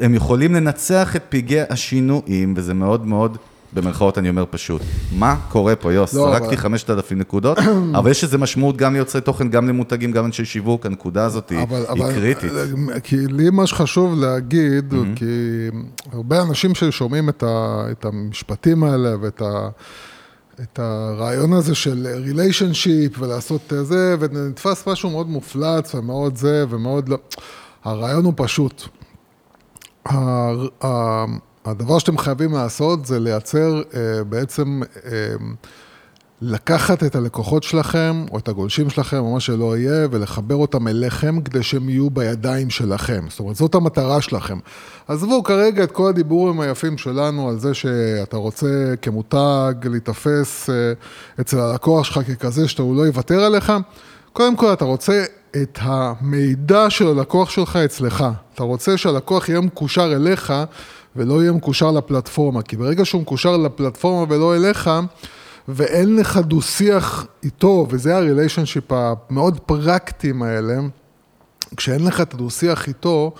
S5: הם יכולים לנצח את פגעי השינויים, וזה מאוד מאוד... במרכאות אני אומר פשוט, מה קורה פה, יוס?
S6: לא,
S5: זרקתי
S6: אבל-
S5: 5,000 נקודות, אבל יש לזה משמעות גם ליוצרי תוכן, גם למותגים, גם אנשי שיווק, הנקודה הזאת היא,
S6: אבל,
S5: היא
S6: אבל,
S5: קריטית.
S6: כי לי מה שחשוב להגיד,
S5: Mm-hmm.
S6: כי הרבה אנשים ששומעים את, ה, את המשפטים האלה ואת ה, את הרעיון הזה של ריליישנשיפ ולעשות זה, ונתפס משהו מאוד מופלץ ומאוד זה ומאוד לא. הרעיון הוא פשוט. ה- ה- הדבר שאתם חייבים לעשות זה לייצר אה, בעצם, אה, לקחת את הלקוחות שלכם, או את הגולשים שלכם, או מה שלא יהיה, ולחבר אותם אליכם כדי שהם יהיו בידיים שלכם. זאת אומרת, זאת המטרה שלכם. עזבו כרגע את כל הדיבורים היפים שלנו על זה שאתה רוצה כמותג להיתפס אה, אצל הלקוח שלך ככזה שהוא לא יוותר עליך. קודם כל, אתה רוצה את המידע של הלקוח שלך אצלך. אתה רוצה שהלקוח יהיה מקושר אליך ולא יהיה מקושר לפלטפורמה, כי ברגע שהוא מקושר לפלטפורמה ולא אליך, ואין לך דו-שיח איתו, וזה הריליישנשיפ המאוד פרקטיים האלה, כשאין לך את הדו-שיח איתו,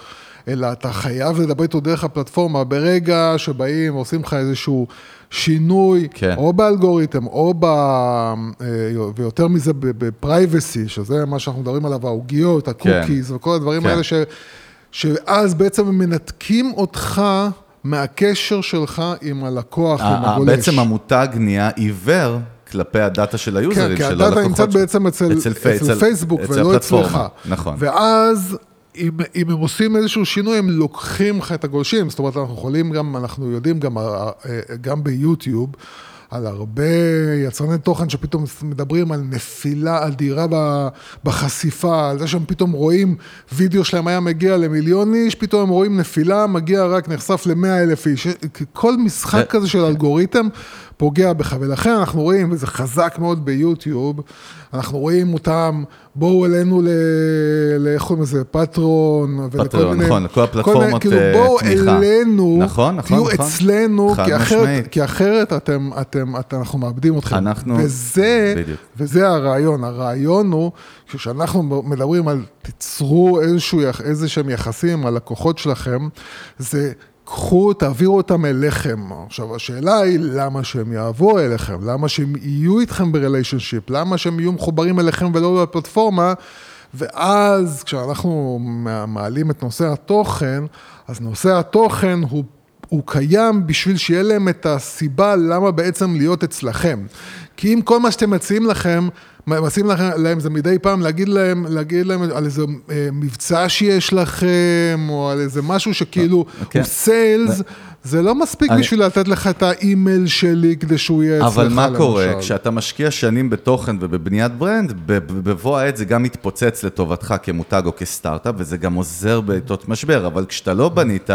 S6: אלא אתה חייב לדבר איתו דרך הפלטפורמה, ברגע שבאים ועושים לך איזשהו שינוי,
S5: כן.
S6: או באלגוריתם, או ב... אה, ויותר מזה ב privacy, שזה מה שאנחנו מדברים עליו, העוגיות, ה cookies, וכל הדברים
S5: כן.
S6: האלה, ש... שאז בעצם הם מנתקים אותך מהקשר שלך עם הלקוח, עם
S5: ה- ה-
S6: הגולש.
S5: בעצם המותג נהיה עיוור כלפי ה data של ה userים,
S6: כן, כי
S5: של
S6: ה data
S5: הלקוחות.
S6: נמצאת
S5: שלך.
S6: בעצם אצל, אצל,
S5: פי-
S6: אצל פייסבוק
S5: אצל
S6: ולא. אצלך.
S5: נכון.
S6: ואז אם, אם הם עושים איזשהו שינוי, הם לוקחים לך את הגולשים. זאת אומרת, אנחנו יכולים גם, אנחנו יודעים גם, אה, אה, גם ביוטיוב, על הרבה יצרני תוכן שפתאום מדברים על נפילה אדירה בחשיפה, על זה שהם פתאום רואים, וידאו שלהם היה מגיע למיליון איש, פתאום הם רואים נפילה, מגיע רק, נחשף למאה אלף איש. כל משחק
S5: זה-
S6: כזה של אלגוריתם פוגע בך, ולכן אנחנו רואים, וזה חזק מאוד ביוטיוב, אנחנו רואים אותם, בואו אלינו ל... ל- איך קוראים לזה? פטרון, ולכל מיני...
S5: נכון,
S6: כל
S5: הפלטפורמות,
S6: כאילו,
S5: אה,
S6: בואו
S5: תמיכה.
S6: אלינו,
S5: נכון, נכון,
S6: תהיו
S5: נכון.
S6: אצלנו, כי אחרת. כי אחרת אתם, אתם, אתם, אנחנו מאבדים אתכם.
S5: אנחנו-
S6: וזה,
S5: בדיוק.
S6: וזה הרעיון. הרעיון הוא, כשאנחנו מדברים על תיצרו איזשהו, איזה שהם יחסים עם הלקוחות שלכם, זה קחו, תעבירו אותם אליכם. עכשיו, השאלה היא, למה שהם יעברו אליכם? למה שהם יהיו איתכם בריליישנשיפ? למה שהם יהיו מחוברים אליכם ולא לפלטפורמה? ואז כשאנחנו מעלים את נושא התוכן, אז נושא התוכן הוא, הוא קיים בשביל שיהיה להם את הסיבה למה בעצם להיות אצלכם. כי אם כל מה שאתם מציעים לכם, מציעים לכם, להם זה מדי פעם להגיד להם, להגיד להם על איזה אה, מבצע שיש לכם, או על איזה משהו שכאילו
S5: כן.
S6: הוא סיילס, זה לא מספיק
S5: אני-
S6: בשביל לתת לך את האימייל שלי כדי שהוא יהיה אצלך,
S5: אבל מה קורה?
S6: למשל.
S5: כשאתה משקיע שנים בתוכן ובבניית brand, בבוא העת זה גם מתפוצץ לטובתך כמותג או כסטארט-אפ, וזה גם עוזר בעיתות משבר, אבל כשאתה לא בנית,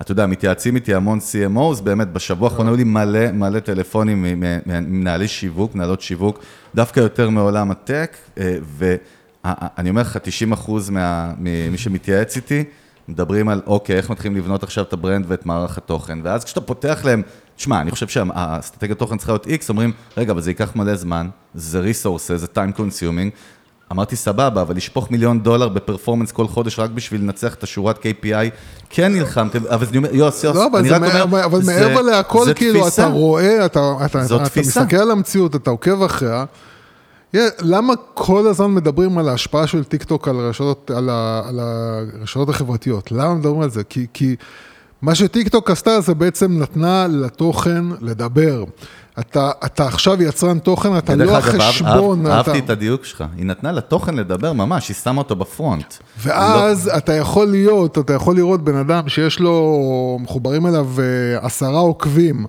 S5: אתה יודע, מתייעצים איתי המון CMOs, באמת בשבוע האחרון היו לי מלא מלא טלפונים ממנהלי שיווק, מנהלות שיווק, דווקא יותר מעולם ה tech, אה, ואני אומר לך, 90 אחוז ממי שמתייעץ איתי, מדברים על, אוקיי, איך מתחילים לבנות עכשיו את ה brand ואת מערך התוכן, ואז כשאתה פותח להם, תשמע, אני חושב שהאסטרטגיית תוכן צריכה להיות X, אומרים, רגע, אבל זה ייקח מלא זמן, זה resources, זה time consuming. אמרתי, סבבה, אבל לשפוך מיליון דולר בפרפורמנס כל חודש רק בשביל לנצח את השורת KPI, כן נלחמתם, אבל אני אומר, יוס, יוס,
S6: לא,
S5: אני רק אומר,
S6: אבל מעבר להכל, כאילו. אתה רואה, אתה. מסתכל על המציאות, אתה עוקב אחריה. למה כל הזמן מדברים על ההשפעה של טיק טוק על הרשתות, על, ה, על הרשתות החברתיות? למה מדברים על זה? כי, כי מה שטיק טוק עשתה זה בעצם נתנה לתוכן לדבר. אתה, אתה עכשיו יצרן תוכן, אתה לא
S5: אגב,
S6: החשבון.
S5: אהב-
S6: אתה...
S5: אהבתי את הדיוק שלך, היא נתנה לתוכן לדבר ממש, היא שמה אותו בפרונט.
S6: ואז לא. אתה יכול להיות, אתה יכול לראות בן אדם שיש לו, מחוברים אליו אה, עשרה עוקבים,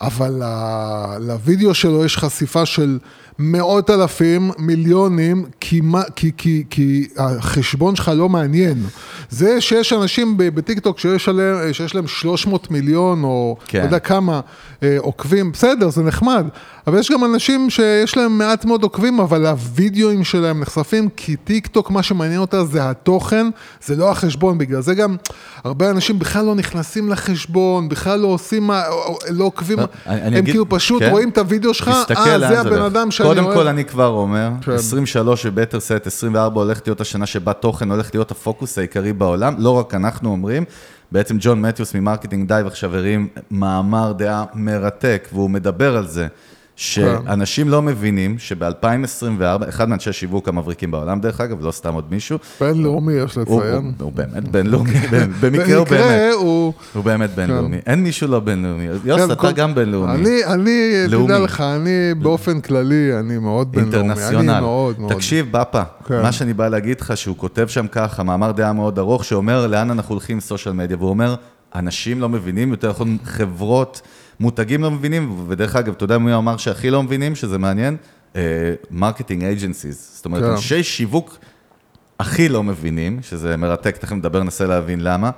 S6: אבל ל- לוידאו שלו יש חשיפה של מאות אלפים, מיליונים, כי, מה, כי, כי, כי החשבון שלך לא מעניין. זה שיש אנשים בטיקטוק שיש, עליהם, שיש להם 300 מיליון, או
S5: כן.
S6: לא יודע כמה אה, עוקבים, בסדר, זה נחמד. אבל יש גם אנשים שיש להם מעט מאוד עוקבים, אבל הווידאוים שלהם נחשפים, כי טיק טוק, מה שמעניין אותה זה התוכן, זה לא החשבון. בגלל זה גם הרבה אנשים בכלל לא נכנסים לחשבון, בכלל לא עושים, מה- לא עוקבים,
S5: אני- אני
S6: הם
S5: אגיד-
S6: כאילו פשוט
S5: כן.
S6: רואים את הוידאו שלך, אה, זה הבן. אדם שאני
S5: קודם
S6: אוהב.
S5: כל, אני כבר אומר,
S6: כן.
S5: 23 וביתר שאת, 24 הולכת להיות השנה שבה תוכן הולך להיות הפוקוס העיקרי בעולם, לא רק אנחנו אומרים, בעצם ג'ון מתיוס מ Marketing Dive עכשיו הרים מאמר דעה מרתק, והוא מדבר על זה. שאנשים לא מבינים שב-2024, אחד מאנשי השיווק המבריקים בעולם, דרך אגב, לא סתם עוד מישהו,
S6: בינלאומי, יש לציין.
S5: הוא, באמת בינלאומי, במקרה הוא באמת,
S6: הוא...
S5: באמת בינלאומי. אין מישהו לא בינלאומי. יוס,
S6: כן,
S5: אתה
S6: כל-
S5: גם בינלאומי.
S6: אני. תדע לך, אני באופן כללי, אני מאוד בינלאומי. international.
S5: תקשיב, בפה,
S6: כן.
S5: מה שאני בא להגיד לך, שהוא כותב שם ככה, מאמר דעה מאוד ארוך, שאומר לאן אנחנו הולכים עם social media, והוא אומר, אנשים לא מבינים, יותר נכון חברות, מותגים לא מבינים, ודרך אגב, אתה יודע מי אמר שהכי לא מבינים, שזה מעניין? marketing agencies. זאת אומרת,
S6: כן.
S5: אנשי שיווק הכי לא מבינים, שזה מרתק, תכף נדבר, ננסה להבין למה.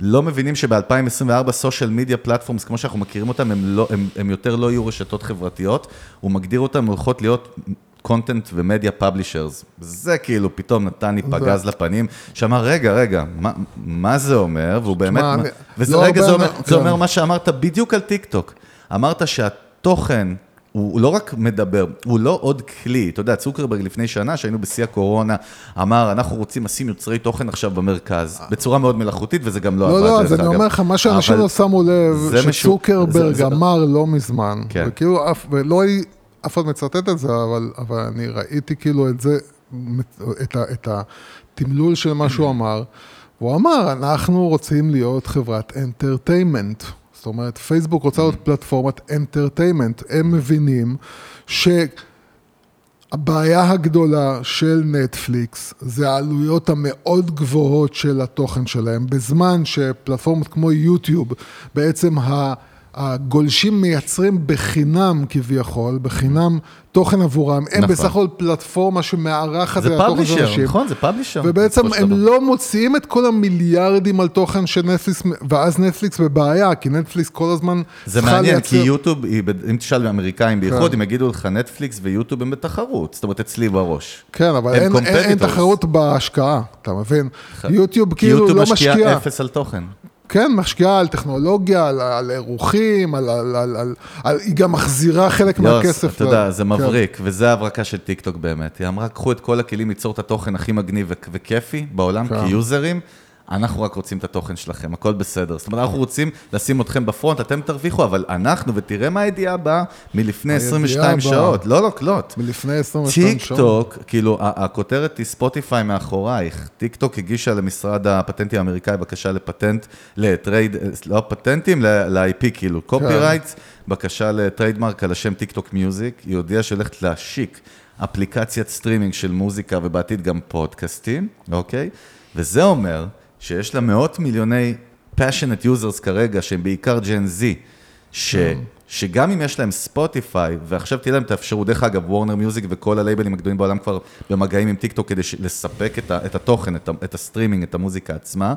S5: לא מבינים שב-2024 social media platforms, כמו שאנחנו מכירים אותם, הם, לא, הם, הם יותר לא יהיו רשתות חברתיות, הוא מגדיר אותם הולכות להיות content ו media publishers. זה כאילו פתאום נתן לי פגז לפנים, שאמר, רגע, רגע, מה, מה זה אומר? והוא באמת,
S6: אני-
S5: וזה,
S6: לא
S5: רגע, זה אומר,
S6: כן.
S5: זה אומר מה שאמרת בדיוק על טיק טוק. אמרת שהתוכן... הוא לא רק מדבר, הוא לא עוד כלי. אתה יודע, צוקרברג לפני שנה, שהיינו בשיא הקורונה, אמר, אנחנו רוצים לשים יוצרי תוכן עכשיו במרכז, בצורה מאוד מלאכותית, וזה גם לא עבד,
S6: לא, לא, אז אני. אומר לך, מה שאנשים לא שמו לב, שצוקרברג אמר לא מזמן,
S5: כן.
S6: וכאילו, ולא אף אחד מצטט את זה, אבל, אבל אני ראיתי כאילו את זה, את, ה, את התמלול של מה שהוא אמר, והוא אמר, אנחנו רוצים להיות חברת entertainment. זאת אומרת, פייסבוק רוצה להיות פלטפורמת entertainment. הם מבינים ש... הבעיה הגדולה של נטפליקס זה העלויות המאוד גבוהות של התוכן שלהם, בזמן שפלטפורמות כמו יוטיוב, בעצם ה... הגולשים מייצרים בחינם כביכול, בחינם תוכן עבורם, הם
S5: נכון.
S6: בסך הכל פלטפורמה שמארחת את התוכן של אנשים.
S5: נכון, זה פאבלישר.
S6: ובעצם הם
S5: דבר.
S6: לא מוציאים את כל המיליארדים על תוכן של נטפליקס, ואז נטפליקס בבעיה, כי נטפליקס כל הזמן
S5: זה מעניין,
S6: לייצר-
S5: כי יוטיוב, אם תשאל באמריקאים בייחוד,
S6: כן.
S5: הם יגידו לך נטפליקס ויוטיוב הם בתחרות, זאת אומרת אצלי בראש.
S6: כן, אבל אין, אין, אין. תחרות בהשקעה, אתה מבין? יוטיוב כאילו
S5: יוטיוב
S6: לא
S5: משקיע
S6: משקיע.
S5: אפס על תוכן.
S6: כן, משקיעה על טכנולוגיה, על, על אירוחים, על, על, על, על, על, היא גם מחזירה חלק
S5: יוס,
S6: מהכסף.
S5: אתה יודע, זה
S6: כן.
S5: מבריק, וזה ההברקה של טיק טוק באמת. היא אמרה, קחו את כל הכלים ליצור את התוכן הכי מגניב וכיפי בעולם,
S6: כן.
S5: כיוזרים. אנחנו רק רוצים את התוכן שלכם, הכל בסדר. זאת אומרת, אנחנו רוצים לשים אתכם ב front, אתם תרוויחו, אבל אנחנו, ותראה מה הידיעה הבאה מלפני
S6: הידיעה
S5: 22
S6: הבאה.
S5: שעות. לא, לא, קלוט.
S6: מלפני 22
S5: טיק
S6: שעות.
S5: טוק, כאילו, הכותרת היא ספוטיפיי מאחורייך. טיק טוק הגישה למשרד הפטנטים האמריקאי בקשה לפטנט, ל trade, לא פטנטים, ל-IP, כאילו,
S6: כן.
S5: copyrights, בקשה ל trademark על השם טיק טוק מיוזיק. היא הודיעה שהולכת להשיק אפליקציית סטרימינג של מוזיקה ובעתיד גם פודקאסטים, אוקיי? וזה אומר שיש לה מאות מיליוני passionate users כרגע, שהם בעיקר Gen Z, ש... שגם אם יש להם ספוטיפיי, ועכשיו תהיה להם את האפשרות, דרך אגב, וורנר מיוזיק וכל הלייבלים הגדולים בעולם כבר במגעים עם טיקטוק כדי לספק את, ה, את התוכן, את, ה, את הסטרימינג, את המוזיקה עצמה.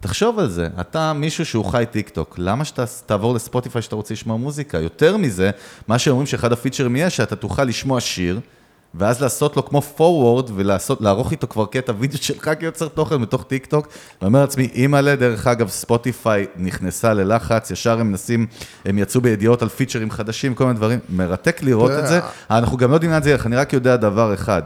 S5: תחשוב על זה, אתה מישהו שהוא חי טיקטוק, למה שאתה תעבור לספוטיפיי שאתה רוצה לשמוע מוזיקה? יותר מזה, מה שאומרים שאחד הפיצ'רים יהיה שאתה תוכל לשמוע שיר, ואז לעשות לו כמו forward ולערוך איתו כבר קטע וידאו שלך כיוצר תוכן בתוך טיק טוק. ואומר לעצמי, אימא'לה, דרך אגב, ספוטיפיי נכנסה ללחץ, ישר הם מנסים, הם יצאו בידיעות על פיצ'רים חדשים, כל מיני דברים, מרתק לראות את זה.
S6: יודע.
S5: אנחנו גם לא יודעים לאן זה ילך, אני רק יודע דבר אחד.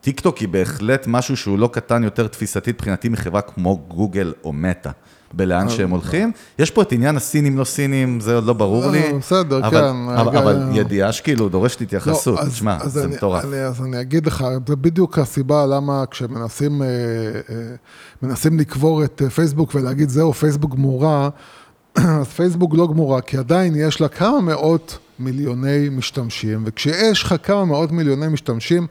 S5: טיק טוק היא בהחלט משהו שהוא לא קטן יותר תפיסתית מבחינתי מחברה כמו גוגל או מטא. בלאן שהם הולכים. יש פה את עניין הסינים לא סינים, זה עוד לא ברור
S6: לא,
S5: לי.
S6: בסדר,
S5: אבל-
S6: כן,
S5: אבל- ידיעה שכאילו דורשת התייחסות,
S6: לא,
S5: תשמע,
S6: אז
S5: זה מטורף.
S6: אז אני אגיד לך, זה בדיוק הסיבה למה כשמנסים אה, אה, מנסים לקבור את אה, פייסבוק ולהגיד זהו, פייסבוק גמורה, אז פייסבוק לא גמורה, כי עדיין יש לה כמה מאות מיליוני משתמשים, וכשיש לך כמה מאות מיליוני משתמשים,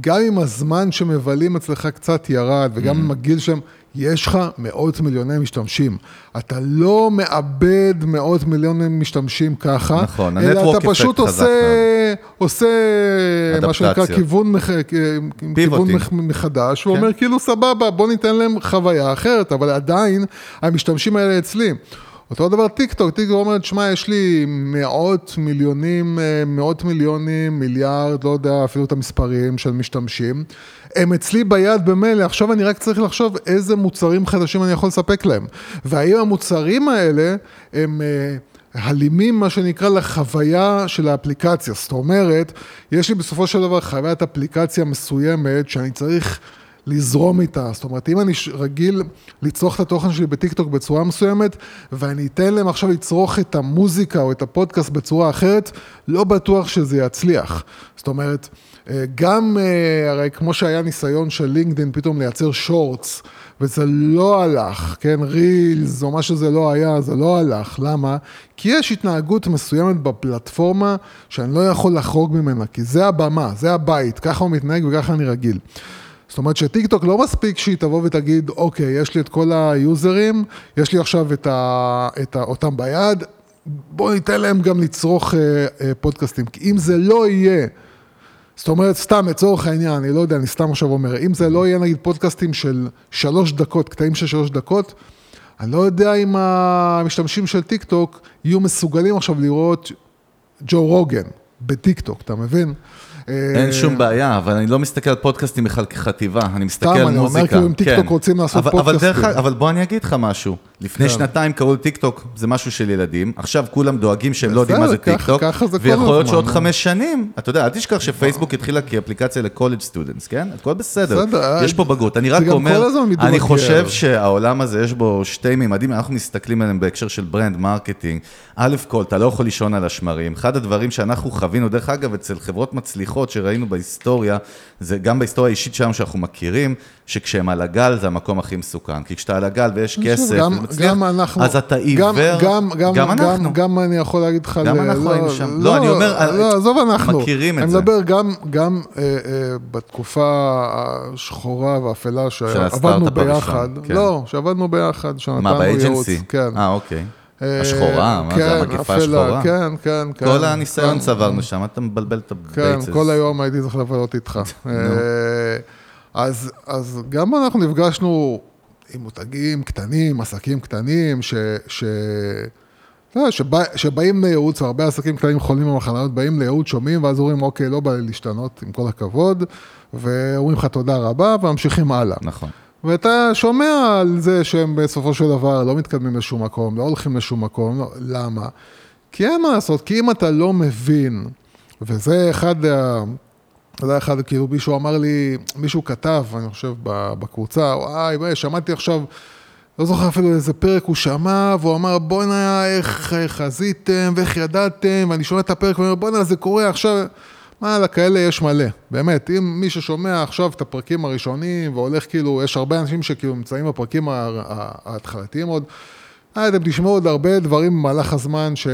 S6: גם אם הזמן שמבלים אצלך קצת ירד, וגם
S5: Mm.
S6: עם הגיל שהם, יש לך מאות מיליוני משתמשים. אתה לא מאבד מאות מיליוני משתמשים ככה,
S5: נכון,
S6: אלא אתה פשוט עושה, עושה מה שנקרא. כיוון, מח... כיוון. מח... מחדש,
S5: כן.
S6: אומר כאילו סבבה, בוא ניתן להם חוויה אחרת, אבל עדיין המשתמשים האלה אצלי. אותו דבר טיק טוק, טיק טוק אומרת, שמע, יש לי מאות מיליונים, אה, מאות מיליונים, מיליארד, לא יודע אפילו את המספרים של משתמשים. הם אצלי ביד במילא, עכשיו אני רק צריך לחשוב איזה מוצרים חדשים אני יכול לספק להם. והאם המוצרים האלה הם... אה, הלימים, מה שנקרא, לחוויה של האפליקציה. זאת אומרת, יש לי בסופו של דבר חוויית אפליקציה מסוימת שאני צריך לזרום איתה. זאת אומרת, אם אני רגיל לצרוך את התוכן שלי בטיקטוק בצורה מסוימת, ואני אתן להם עכשיו לצרוך את המוזיקה או את הפודקאסט בצורה אחרת, לא בטוח שזה יצליח. זאת אומרת, גם, אה, הרי כמו שהיה ניסיון של לינקדאין פתאום לייצר שורטס, וזה לא הלך, כן, רילס או מה שזה לא היה, זה לא הלך. למה? כי יש התנהגות מסוימת בפלטפורמה שאני לא יכול לחרוג ממנה, כי זה הבמה, זה הבית, ככה הוא מתנהג וככה אני רגיל. זאת אומרת שטיקטוק לא מספיק שהיא תבוא ותגיד, אוקיי, יש לי את כל היוזרים, יש לי עכשיו את, ה, את ה, אותם ביד, בואו ניתן להם גם לצרוך אה, אה, פודקאסטים. כי אם זה לא יהיה, זאת אומרת, סתם לצורך העניין, אני לא יודע, אני סתם עכשיו אומר, אם זה לא יהיה נגיד פודקאסטים של שלוש דקות, קטעים של שלוש דקות, אני לא יודע אם המשתמשים של טיק טוק יהיו מסוגלים עכשיו לראות ג'ו רוגן בטיק טוק, אתה מבין?
S5: אין שום בעיה, אבל אני לא מסתכל על פודקאסטים בכלל כחטיבה, אני מסתכל
S6: סתם,
S5: על
S6: אני אומר,
S5: מוזיקה.
S6: כאילו, אם טיקטוק
S5: כן.
S6: רוצים לעשות פודקאסטים.
S5: אבל בוא אני אגיד לך משהו. לפני
S6: כן.
S5: שנתיים קראו לטיקטוק, זה משהו של ילדים, עכשיו כולם דואגים שהם לא יודעים מה זה טיקטוק, ויכול להיות שעוד
S6: נו.
S5: חמש שנים, אתה יודע, אל תשכח שפייסבוק התחילה כאפליקציה ל college students, כן? הכל בסדר,
S6: בסדר,
S5: יש פה בגרות. אני רק אומר. אני חושב שהעולם הזה יש בו שתי מימדים, אנחנו מסתכלים עליהם בהקשר של brand marketing. א' כל, אתה לא יכול לישון על השמרים. אחד הדברים שאנחנו חווינו, דרך אגב, אצל חברות מצליחות שראינו בהיסטוריה, זה גם בהיסטוריה האישית שלנו שאנחנו מכירים, שכשהם על הגל זה המקום הכי מסוכן. כי כשאתה על הגל ויש כסף
S6: גם,
S5: ומצליח,
S6: גם אנחנו,
S5: אז אתה
S6: גם,
S5: עיוור,
S6: גם, גם,
S5: גם אנחנו.
S6: גם, גם אני יכול להגיד לך,
S5: גם
S6: ל-
S5: אנחנו
S6: לא,
S5: היינו שם. לא, אני אומר,
S6: לא, עזוב אנחנו,
S5: מכירים את
S6: אני
S5: זה.
S6: מדבר גם, גם אה, אה, בתקופה השחורה והאפלה שעבדנו
S5: הראשון,
S6: ביחד,
S5: כן.
S6: לא, שעבדנו ביחד, שנתנו
S5: מה,
S6: ייעוץ,
S5: באג'נסי?
S6: כן.
S5: אה, אוקיי.
S6: אה,
S5: השחורה, מה זה,
S6: כן,
S5: המגפה השחורה?
S6: כן, כן, כן.
S5: כל הניסיון
S6: כן.
S5: צברנו שם, אתה מבלבל את
S6: כן,
S5: הבייצס.
S6: כל היום הייתי צריך לבלות איתך. אה, אז, אז גם אנחנו נפגשנו עם מותגים קטנים, עסקים קטנים, שבא, שבאים לייעוץ, והרבה עסקים קטנים חולים במחלות, באים לייעוץ, שומעים, ואז אומרים, אוקיי, לא בא לי להשתנות, עם כל הכבוד, ואומרים לך תודה רבה, וממשיכים הלאה.
S5: נכון.
S6: ואתה שומע על זה שהם בסופו של דבר לא מתקדמים לשום מקום, לא הולכים לשום מקום, לא, למה? כי אין מה לעשות, כי אם אתה לא מבין, וזה אחד, ה- זה אחד, כאילו מישהו אמר לי, מישהו כתב, אני חושב, בקבוצה, וואי, וואי, שמעתי עכשיו, לא זוכר אפילו איזה פרק הוא שמע, והוא אמר, בואנה, איך חזיתם, ואיך ידעתם, ואני שומע את הפרק ואומר, בואנה, זה קורה עכשיו. מה, לכאלה יש מלא, באמת. אם מי ששומע עכשיו את הפרקים הראשונים, והולך כאילו, יש הרבה אנשים שכאילו נמצאים בפרקים ההתחלתיים עוד, אה, אתם תשמעו עוד הרבה דברים במהלך הזמן ש...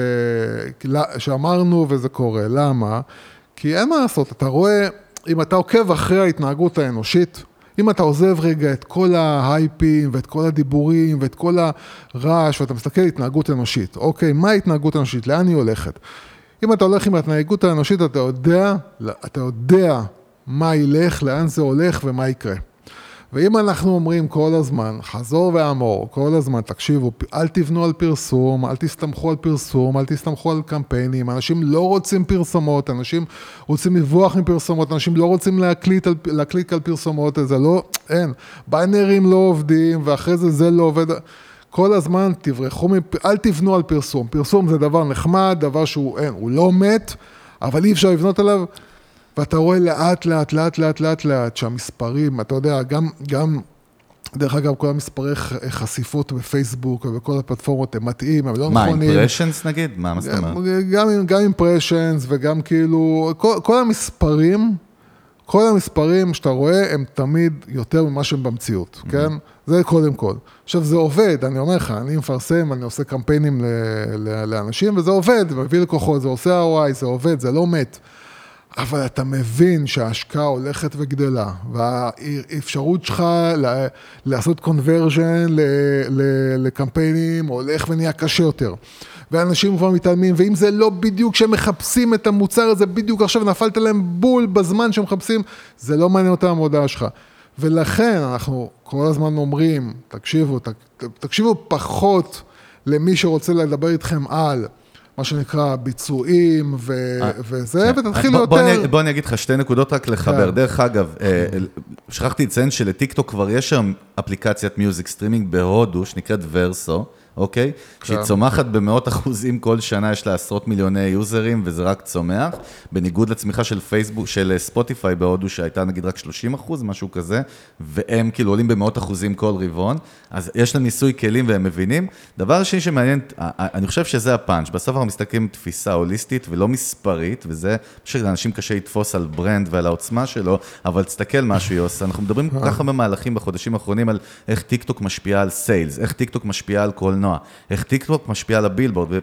S6: שאמרנו וזה קורה. למה? כי אין מה לעשות, אתה רואה, אם אתה עוקב אחרי ההתנהגות האנושית, אם אתה עוזב רגע את כל ההייפים ואת כל הדיבורים ואת כל הרעש ואתה מסתכל על התנהגות אנושית, אוקיי, מה ההתנהגות האנושית? לאן היא הולכת? אם אתה הולך עם ההתנהגות האנושית, אתה יודע, אתה יודע מה ילך, לאן זה הולך ומה יקרה. ואם אנחנו אומרים כל הזמן, חזור ואמור, כל הזמן, תקשיבו, אל תבנו על פרסום, אל תסתמכו על פרסום, אל תסתמכו על קמפיינים, אנשים לא רוצים פרסומות, אנשים רוצים לברוח מפרסומות, אנשים לא רוצים להקליט על, להקליק על פרסומות, זה לא, אין, ביינרים לא עובדים, ואחרי זה זה לא עובד. כל הזמן תברחו, מפ- אל תבנו על פרסום. פרסום זה דבר נחמד, דבר שהוא, אין, הוא לא מת, אבל אי אפשר לבנות עליו. ואתה רואה לאט לאט, לאט לאט, לאט לאט, שהמספרים, אתה יודע, גם, גם, דרך אגב, כל המספרי חשיפות בפייסבוק ובכל הפלטפורמות הם מטעים, הם לא
S5: מה,
S6: נכונים.
S5: אימפרשנס נגיד? מה, מה זאת אומרת?
S6: גם, אימפרשנס וגם כאילו, כל, כל המספרים, כל המספרים שאתה רואה הם תמיד יותר ממה שהם במציאות, כן? זה קודם כל. עכשיו, זה עובד, אני אומר לך, אני מפרסם, אני עושה קמפיינים ל, ל, לאנשים, וזה עובד, מביא לקוחות, זה עושה ROI, זה עובד, זה לא מת. אבל אתה מבין שההשקעה הולכת וגדלה, והאפשרות שלך ל- לעשות קונברז'ן לקמפיינים הולך ונהיה קשה יותר. ואנשים כבר מתעלמים, ואם זה לא בדיוק שהם מחפשים את המוצר הזה, בדיוק עכשיו נפלת להם בול בזמן שהם מחפשים, זה לא מעניין אותם ההודעה שלך. ולכן אנחנו כל הזמן אומרים, תקשיבו, ת, תקשיבו פחות למי שרוצה לדבר איתכם על מה שנקרא ביצועים ו, וזה, ותתחילו
S5: בוא- בוא
S6: יותר...
S5: אני- בוא אני אגיד לך שתי נקודות רק לחבר.
S6: כן.
S5: דרך אגב, אה, שכחתי לציין שלטיקטוק כבר יש שם אפליקציית music streaming בהודו, שנקראת Resso, אוקיי? שהיא
S6: כן.
S5: צומחת במאות אחוזים כל שנה, יש לה עשרות מיליוני יוזרים, וזה רק צומח. בניגוד לצמיחה של פייסבוק, של אה, ספוטיפיי בהודו, שהייתה נגיד רק 30 אחוז, משהו כזה, והם כאילו עולים במאות אחוזים כל רבעון. אז יש להם ניסוי כלים והם מבינים. דבר שני שמעניין, אה, אה, אני חושב שזה הפאנץ'. בסוף אנחנו מסתכלים תפיסה הוליסטית ולא מספרית, וזה, שלאנשים קשה לתפוס על brand ועל העוצמה שלו, אבל תסתכל מה שהיא עושה. אנחנו מדברים כל כך הרבה מהלכים בחודשים האחרונים על איך טיקטוק משפיעה על sales, איך טיקטוק משפיעה על קולנוע, איך טיקטוק משפיעה על הבילבורד.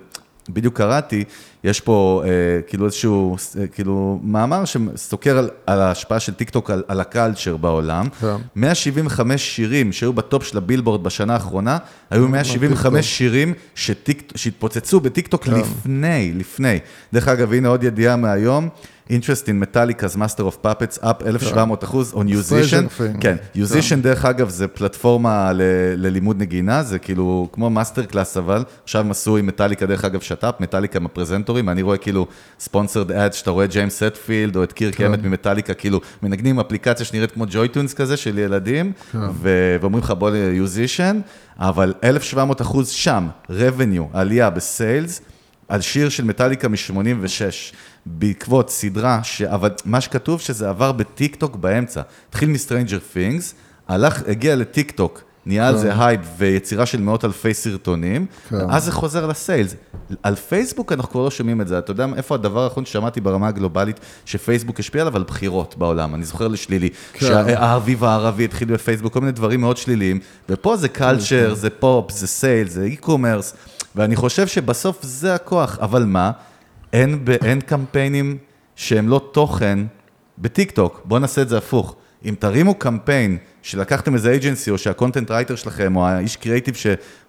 S5: בדיוק קראתי, יש פה אה, כאילו איזשהו, אה, כאילו, מאמר שסוקר על, על ההשפעה של טיקטוק על, על ה culture בעולם.
S6: כן.
S5: 175 שירים שהיו בטופ של הבילבורד בשנה האחרונה, היו 175 שירים שטיק, שהתפוצצו בטיקטוק
S6: כן.
S5: לפני, לפני. דרך אגב, הנה עוד ידיעה מהיום. interest in Metallica's Master of Puppets up 1,700 אחוז on
S6: Yousician.
S5: כן, Yousician דרך אגב זה פלטפורמה ללימוד נגינה, זה כאילו כמו מאסטר קלאס אבל, עכשיו הם עשו עם מטאליקה דרך אגב שת"פ, מטאליקה הפרזנטורים, אני רואה כאילו sponsored ad, שאתה רואה ג'יימס הטפילד או את קירק האמט ממטאליקה, כאילו מנגנים אפליקציה שנראית כמו JoyTunes כזה של ילדים, ו- ואומרים לך בוא ל-Yousician, אבל 1,700 אחוז שם, revenue, עלייה ב sales, על שיר של מטאליקה מ-86, בעקבות סדרה, ש... אבל מה שכתוב שזה עבר בטיק טוק באמצע. התחיל מ-Stranger Things, הלך, הגיע לטיק טוק, נהיה על זה הייפ ויצירה של מאות אלפי סרטונים,
S6: כן.
S5: ואז זה חוזר ל sales. על פייסבוק אנחנו כבר לא שומעים את זה, אתה יודע איפה הדבר האחרון ששמעתי ברמה הגלובלית שפייסבוק השפיע עליו? על בחירות בעולם, אני זוכר לשלילי.
S6: כן.
S5: שהאביב הערבי התחיל בפייסבוק, כל מיני דברים מאוד שליליים, ופה זה culture, זה פופ, זה sales, זה e-commerce, ואני חושב שבסוף זה הכוח, אבל מה? אין, אין קמפיינים שהם לא תוכן בטיק טוק, בואו נעשה את זה הפוך. אם תרימו קמפיין שלקחתם איזה agency, או שה content writer שלכם, או האיש קריאיטיב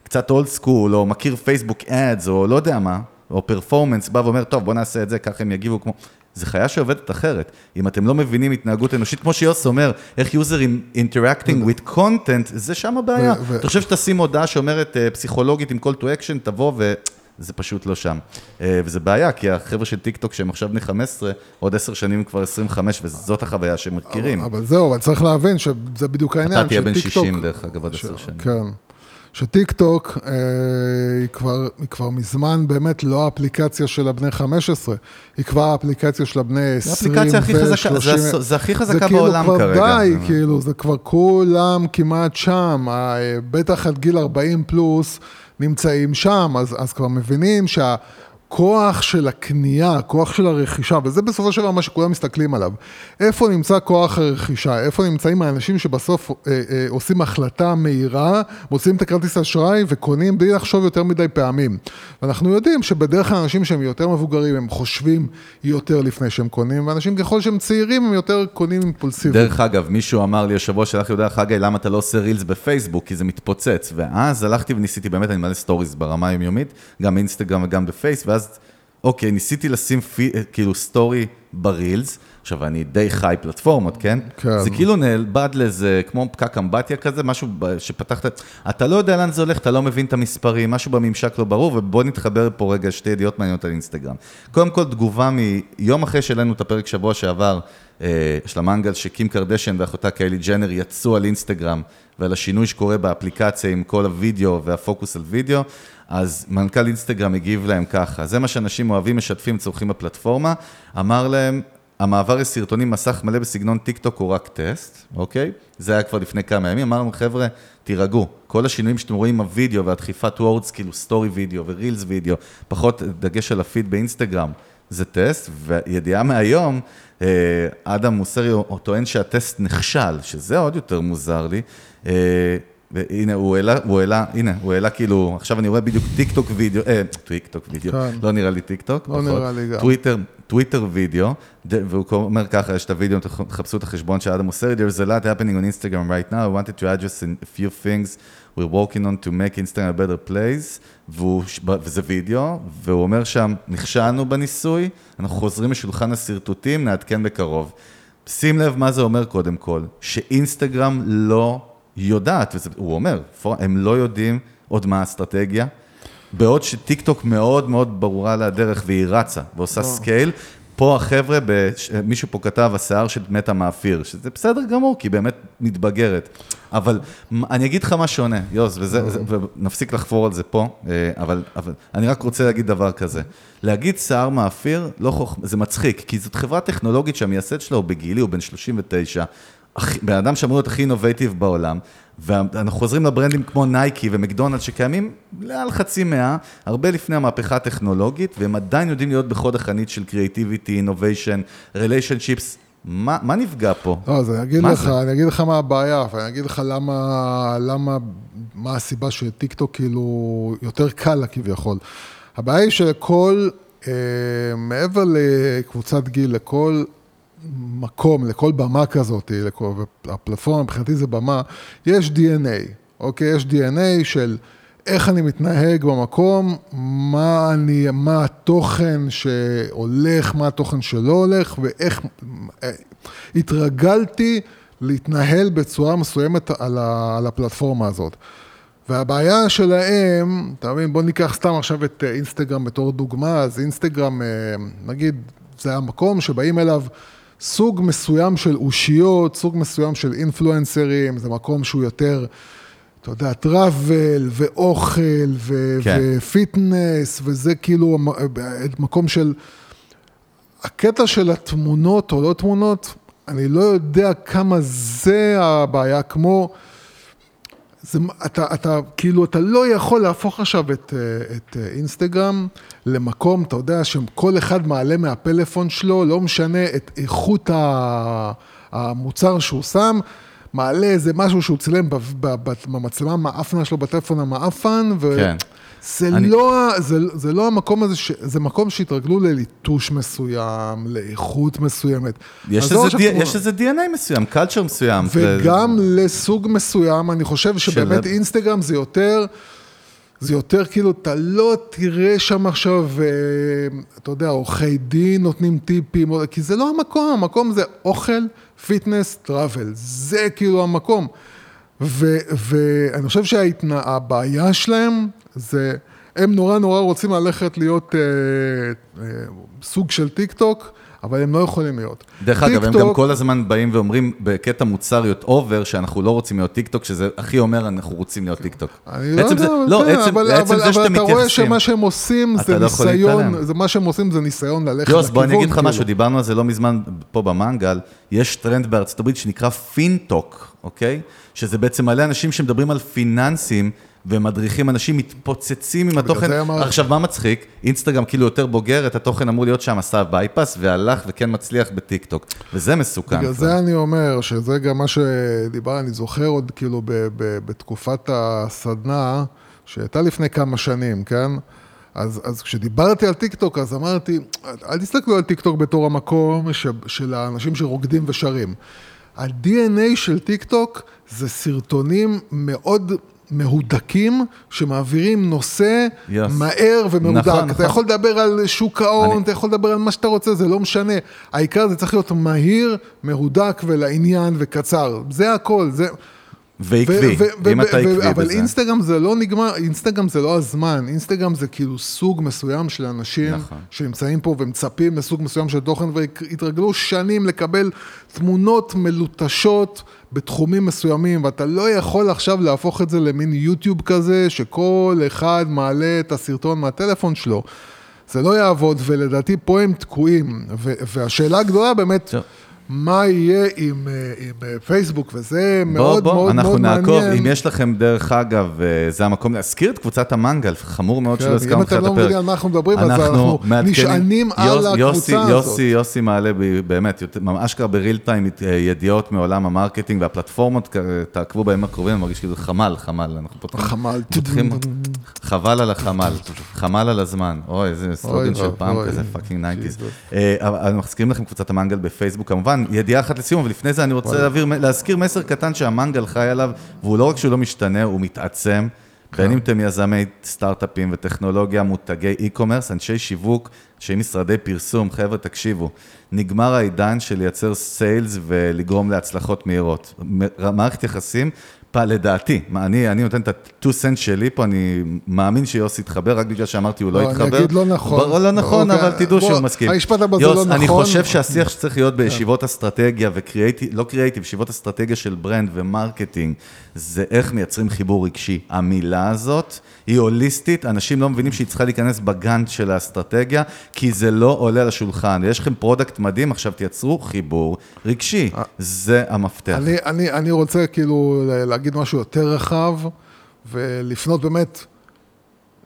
S5: קצת old school, או מכיר פייסבוק ads, או לא יודע מה, או performance, בא ואומר, טוב, בוא נעשה את זה, ככה הם יגיבו כמו... זה חיה שעובדת אחרת. אם אתם לא מבינים התנהגות אנושית, כמו שיוז אומר, איך users interacting with content, זה שם הבעיה. אתה חושב שתשים הודעה שאומרת אה, פסיכולוגית עם call to action, תבוא ו... זה פשוט לא שם. אה, וזה בעיה, כי החבר'ה של טיק טוק שהם עכשיו בני 15, עוד 10 שנים כבר 25, וזאת החוויה שהם מכירים.
S6: אבל זהו, אבל צריך להבין שזה בדיוק העניין.
S5: אתה תהיה בן
S6: שטיק טוק-
S5: 60 דרך אגב, עוד 10 שנים.
S6: כן. שטיק טוק אה, היא, כבר, היא כבר מזמן באמת לא האפליקציה של הבני 15, היא כבר האפליקציה של הבני 20
S5: האפליקציה הכי חזקה,
S6: ו-30.
S5: זה זה הכי חזקה
S6: זה כאילו
S5: בעולם
S6: כבר
S5: כרגע.
S6: די, כאילו, זה כבר כולם כמעט שם, בטח עד גיל 40 פלוס נמצאים שם, אז, אז כבר מבינים שה... כוח של הקנייה, הכוח של הרכישה, וזה בסופו של דבר מה שכולם מסתכלים עליו. איפה נמצא כוח הרכישה? איפה נמצאים האנשים שבסוף אה, אה, עושים החלטה מהירה, מוצאים את הכרטיס האשראי וקונים בלי לחשוב יותר מדי פעמים. ואנחנו יודעים שבדרך כלל אנשים שהם יותר מבוגרים, הם חושבים יותר לפני שהם קונים, ואנשים ככל שהם צעירים, הם יותר קונים אימפולסיבית.
S5: דרך אגב, מישהו אמר לי, השבוע שלח לי הודעה, חגי, למה אתה לא עושה רילס בפייסבוק? כי זה מתפוצץ. ואז הלכתי וניסיתי, באמת, אני מלא סטוריז ברמה היומיומית, גם באינסטגרם וגם בפייס, ואז, אוקיי, ניסיתי לשים פי, כאילו סטורי ברילס. עכשיו, אני די חיי פלטפורמות, כן?
S6: כן.
S5: זה כאילו נעבד לאיזה, כמו פקק אמבטיה כזה, משהו שפתחת, אתה לא יודע לאן זה הולך, אתה לא מבין את המספרים, משהו בממשק לא ברור, ובוא נתחבר פה רגע שתי ידיעות מעניינות על אינסטגרם. קודם כל, תגובה מיום אחרי שהעלינו את הפרק שבוע שעבר, אה, של המנגל שקים קרדשן ואחותה קיילי ג'נר יצאו על אינסטגרם ועל השינוי שקורה באפליקציה עם כל הוידאו והפוקוס על וידאו, אז מנכ"ל אינסטגרם הגיב להם ככה, זה מה שאנשים אוהבים, משתפים, צורכים בפלטפורמה, אמר להם, המעבר לסרטונים מסך מלא בסגנון טיק טוק הוא רק טסט, אוקיי? זה היה כבר לפני כמה ימים, אמרנו, חבר'ה, תירגעו, כל השינויים שאתם רואים עם הוידאו והדחיפה towards, כאילו סטורי וידאו ורילס וידאו, פחות דגש על הפיד באינסטגרם, זה טסט, וידיעה מהיום, אה, אדם מוסרי טוען שהטסט נכשל, שזה עוד יותר מוזר לי. והנה, הוא העלה, הוא העלה, הנה, הוא העלה כאילו, עכשיו אני רואה בדיוק טיק טוק וידאו, אה, טיק טוק וידאו,
S6: כן.
S5: לא נראה לי טיק טוק,
S6: לא
S5: פחות.
S6: נראה לי גם.
S5: טוויטר, טוויטר וידאו, והוא אומר ככה, יש את הוידאו, תחפשו את החשבון של אדם מוסרי, there's a lot happening on Instagram right now, I wanted to address a few things we're working on to make Instagram a better place, והוא, וזה וידאו, והוא אומר שם, נכשלנו בניסוי, אנחנו חוזרים לשולחן השרטוטים, נעדכן בקרוב. שים לב מה זה אומר קודם כל, שאינסטגרם לא יודעת, וזה, הוא אומר, הם לא יודעים עוד מה האסטרטגיה, בעוד שטיק טוק מאוד מאוד ברורה לה הדרך והיא רצה ועושה scale, פה החבר'ה, בש- מישהו פה כתב, השיער של מטא מאפיר, שזה בסדר גמור, כי היא באמת מתבגרת. אבל אני אגיד לך מה שונה, יוז, וזה, זה, ונפסיק לחפור על זה פה, אה, אבל, אבל אני רק רוצה להגיד דבר כזה. להגיד שיער מאפיר, לא חוכמה, זה מצחיק, כי זאת חברה טכנולוגית שהמייסד שלה הוא בגילי, הוא בן 39, הכי- בן אדם שאמור להיות הכי innovative בעולם, ואנחנו חוזרים ל brandים כמו נייקי ומקדונלד שקיימים מעל חצי מאה, הרבה לפני המהפכה הטכנולוגית, והם עדיין יודעים להיות בחוד החנית של creativity, innovation, ריליישנשיפס. מה, מה נפגע פה?
S6: לא, אז אני אגיד לך,
S5: זה?
S6: אני אגיד לך מה הבעיה, ואני אגיד לך למה, למה, מה הסיבה שטיק טוק כאילו יותר קל לה כביכול. הבעיה היא שלכל, אה, מעבר לקבוצת גיל, לכל מקום, לכל במה כזאת, לכל, הפלטפורמה מבחינתי זה במה, יש DNA, אוקיי? יש DNA של איך אני מתנהג במקום, מה, אני, מה התוכן שהולך, מה התוכן שלא הולך, ואיך... אה, התרגלתי להתנהל בצורה מסוימת על, ה, על הפלטפורמה הזאת. והבעיה שלהם, אתה מבין, בוא ניקח סתם עכשיו את אה, אינסטגרם בתור דוגמה, אז אינסטגרם, אה, נגיד, זה המקום שבאים אליו סוג מסוים של אושיות, סוג מסוים של אינפלואנסרים, זה מקום שהוא יותר, אתה יודע, טראבל ואוכל ו-
S5: כן.
S6: ופיטנס, וזה כאילו המ- מקום של... הקטע של התמונות או לא תמונות, אני לא יודע כמה זה הבעיה, כמו... זה, אתה, אתה, כאילו, אתה לא יכול להפוך עכשיו את, אה, את אה, אינסטגרם למקום, אתה יודע, שכל אחד מעלה מהפלאפון שלו, לא משנה את איכות המוצר שהוא שם, מעלה איזה משהו שהוא צילם במצלמה המאפנה שלו, בטלפון המאפן, ו...
S5: כן.
S6: זה,
S5: אני-
S6: לא, זה, זה לא המקום הזה, ש, זה מקום שהתרגלו לליטוש מסוים, לאיכות מסוימת.
S5: יש איזה, די, יש איזה DNA מסוים, culture מסוים.
S6: וגם לסוג מסוים, אני חושב שבאמת
S5: של-
S6: אינסטגרם זה יותר, זה יותר כאילו, אתה לא תראה שם עכשיו, אה, אתה יודע, עורכי דין נותנים טיפים, כי זה לא המקום, המקום זה אוכל, fitness, travel, זה כאילו המקום. ו- ואני חושב שהבעיה שלהם זה, הם נורא נורא רוצים ללכת להיות אה, אה, סוג של טיק טוק, אבל הם לא יכולים להיות.
S5: דרך אגב, הם גם כל הזמן באים ואומרים בקטע מוצריות over, שאנחנו לא רוצים להיות טיק טוק, שזה הכי אומר, אנחנו רוצים להיות טיק טוק.
S6: אני לא
S5: זה-
S6: יודע, אבל
S5: לא,
S6: כן,
S5: עצם
S6: אבל,
S5: עצם
S6: אבל,
S5: זה שאתם
S6: אבל אתה רואה
S5: מתייחסים.
S6: שמה שהם עושים זה
S5: לא
S6: ניסיון. זה מה שהם עושים זה ניסיון ללכת
S5: יוז,
S6: לכיוון,
S5: בוא אני אגיד לך
S6: כאילו.
S5: משהו, דיברנו על זה לא מזמן פה במנגל, יש טרנד בארצות הברית שנקרא פינטוק, אוקיי? שזה בעצם מלא אנשים שמדברים על פיננסים. ומדריכים אנשים מתפוצצים עם התוכן. עכשיו, מה מצחיק? אינסטגרם כאילו יותר בוגרת, התוכן אמור להיות שם, עשה bypass, והלך וכן מצליח בטיקטוק. וזה מסוכן.
S6: בגלל
S5: כבר.
S6: זה אני אומר, שזה גם מה שדיבר, אני זוכר עוד כאילו ב, ב, בתקופת הסדנה, שהייתה לפני כמה שנים, כן? אז, אז כשדיברתי על טיקטוק, אז אמרתי, אל תסתכלו על טיקטוק בתור המקום ש, של האנשים שרוקדים ושרים. ה-DNA של טיקטוק זה סרטונים מאוד מהודקים, שמעבירים נושא
S5: Yes.
S6: מהר ומהודק.
S5: נכון,
S6: אתה
S5: נכון.
S6: יכול לדבר על שוק ההון,
S5: אני-
S6: אתה יכול לדבר על מה שאתה רוצה, זה לא משנה. העיקר זה צריך להיות מהיר, מהודק ולעניין וקצר. זה הכל, זה...
S5: ועקבי, אם אתה עקבי
S6: אבל
S5: בזה.
S6: אינסטגרם זה לא נגמר, אינסטגרם זה לא הזמן, אינסטגרם זה כאילו סוג מסוים של אנשים
S5: נכון.
S6: שנמצאים פה ומצפים לסוג מסוים של תוכן והתרגלו שנים לקבל תמונות מלוטשות בתחומים מסוימים, ואתה לא יכול עכשיו להפוך את זה למין יוטיוב כזה, שכל אחד מעלה את הסרטון מהטלפון שלו. זה לא יעבוד, ולדעתי פה הם תקועים. והשאלה הגדולה באמת,
S5: טוב.
S6: מה יהיה עם, אה, עם אה, פייסבוק, וזה
S5: בוא,
S6: מאוד
S5: בוא,
S6: מאוד
S5: אנחנו
S6: מאוד
S5: נעקוב,
S6: מעניין.
S5: אם יש לכם, דרך אגב, אה, זה המקום להזכיר את קבוצת המנגל, חמור מאוד
S6: כן,
S5: שלא
S6: אם
S5: הזכרנו
S6: אתם
S5: בתחילת
S6: לא
S5: הפרק.
S6: מבינים על מה אנחנו מדברים, אז אנחנו
S5: מעדכנים-
S6: נשענים על
S5: יוס-
S6: הקבוצה
S5: יוסי,
S6: הזאת.
S5: יוסי, יוסי מעלה ב- באמת, ממש ככה ב real time ידיעות מעולם ה marketing והפלטפורמות, תעקבו בימים הקרובים, אני מרגיש כאילו חמ"ל, חמ"ל, אנחנו פותחים,
S6: חמ"ל.
S5: פותחים, חבל על החמ"ל, חמ"ל על הזמן, אוי, איזה סלוגן של פעם. כזה, fucking nineties. אנחנו מזכירים לכם קבוצת המנגל בפייסבוק, כמובן, ידיעה אחת לסיום, אבל לפני זה אני רוצה להעביר, להזכיר מסר קטן שהמנגל חי עליו, והוא לא רק שהוא לא משתנה, הוא מתעצם. בין אם אתם יזמי סטארט-אפים וטכנולוגיה, מותגי e-commerce, אנשי שיווק, אנשי משרדי פרסום, חבר'ה, תקשיבו, נגמר העידן של לייצר sales ולגרום להצלחות מהירות. מערכת יחסים, לדעתי, מה, אני, אני נותן את ה-2 cent שלי פה, אני מאמין שיוסי יתחבר, רק בגלל שאמרתי הוא לא
S6: לא,
S5: יתחבר.
S6: אני אגיד לא נכון.
S5: ברור, לא נכון,
S6: אוקיי,
S5: אבל תדעו
S6: בוא,
S5: שהוא מסכים.
S6: המשפט הבא זה לא
S5: אני
S6: נכון.
S5: חושב שהשיח שצריך להיות בישיבות אסטרטגיה וקריאייטיב, לא קריאייטיב, ישיבות אסטרטגיה של brand ו marketing, זה איך מייצרים חיבור רגשי. המילה הזאת היא הוליסטית, אנשים לא מבינים שהיא צריכה להיכנס ב Gantt של האסטרטגיה, כי זה לא עולה לשולחן. יש לכם product מדהים, עכשיו תייצרו חיבור רגשי. זה המפתח.
S6: אני, אני, אני רוצה כאילו להגיד משהו יותר רחב, ולפנות באמת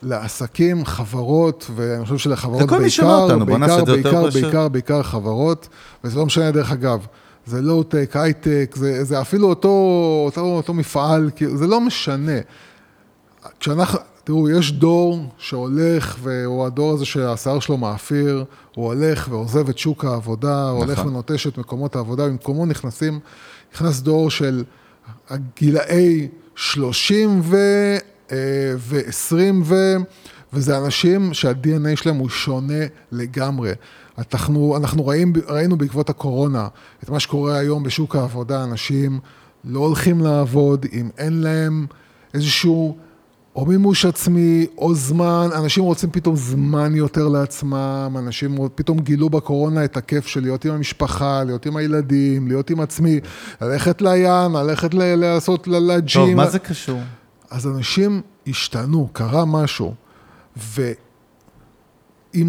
S6: לעסקים, חברות, ואני חושב שלחברות בעיקר,
S5: אותנו,
S6: בעיקר,
S5: יותר
S6: בעיקר,
S5: פשוט.
S6: בעיקר, בעיקר חברות, וזה לא משנה דרך אגב, זה לואו-טק, הייטק, זה, זה אפילו אותו, אותו, אותו מפעל, כאילו, זה לא משנה. כשאנחנו, תראו, יש דור שהולך, והוא הדור הזה שהשיער שלו מאפיר, הוא הולך ועוזב את שוק העבודה, הוא הולך
S5: נכון.
S6: ונוטש את מקומות העבודה, במקומו נכנסים, נכנס דור של הגילאי 30 ו... אה, ו-20 ו... וזה אנשים שה-DNA שלהם הוא שונה לגמרי. אנחנו, אנחנו ראים, ראינו בעקבות הקורונה את מה שקורה היום בשוק העבודה, אנשים לא הולכים לעבוד אם אין להם איזשהו או מימוש עצמי, או זמן, אנשים רוצים פתאום זמן יותר לעצמם, אנשים פתאום גילו בקורונה את הכיף של להיות עם המשפחה, להיות עם הילדים, להיות עם עצמי, ללכת לים, ללכת ל- לעשות ל- לג'ים.
S5: טוב, מה זה קשור?
S6: אז אנשים השתנו, קרה משהו, ואם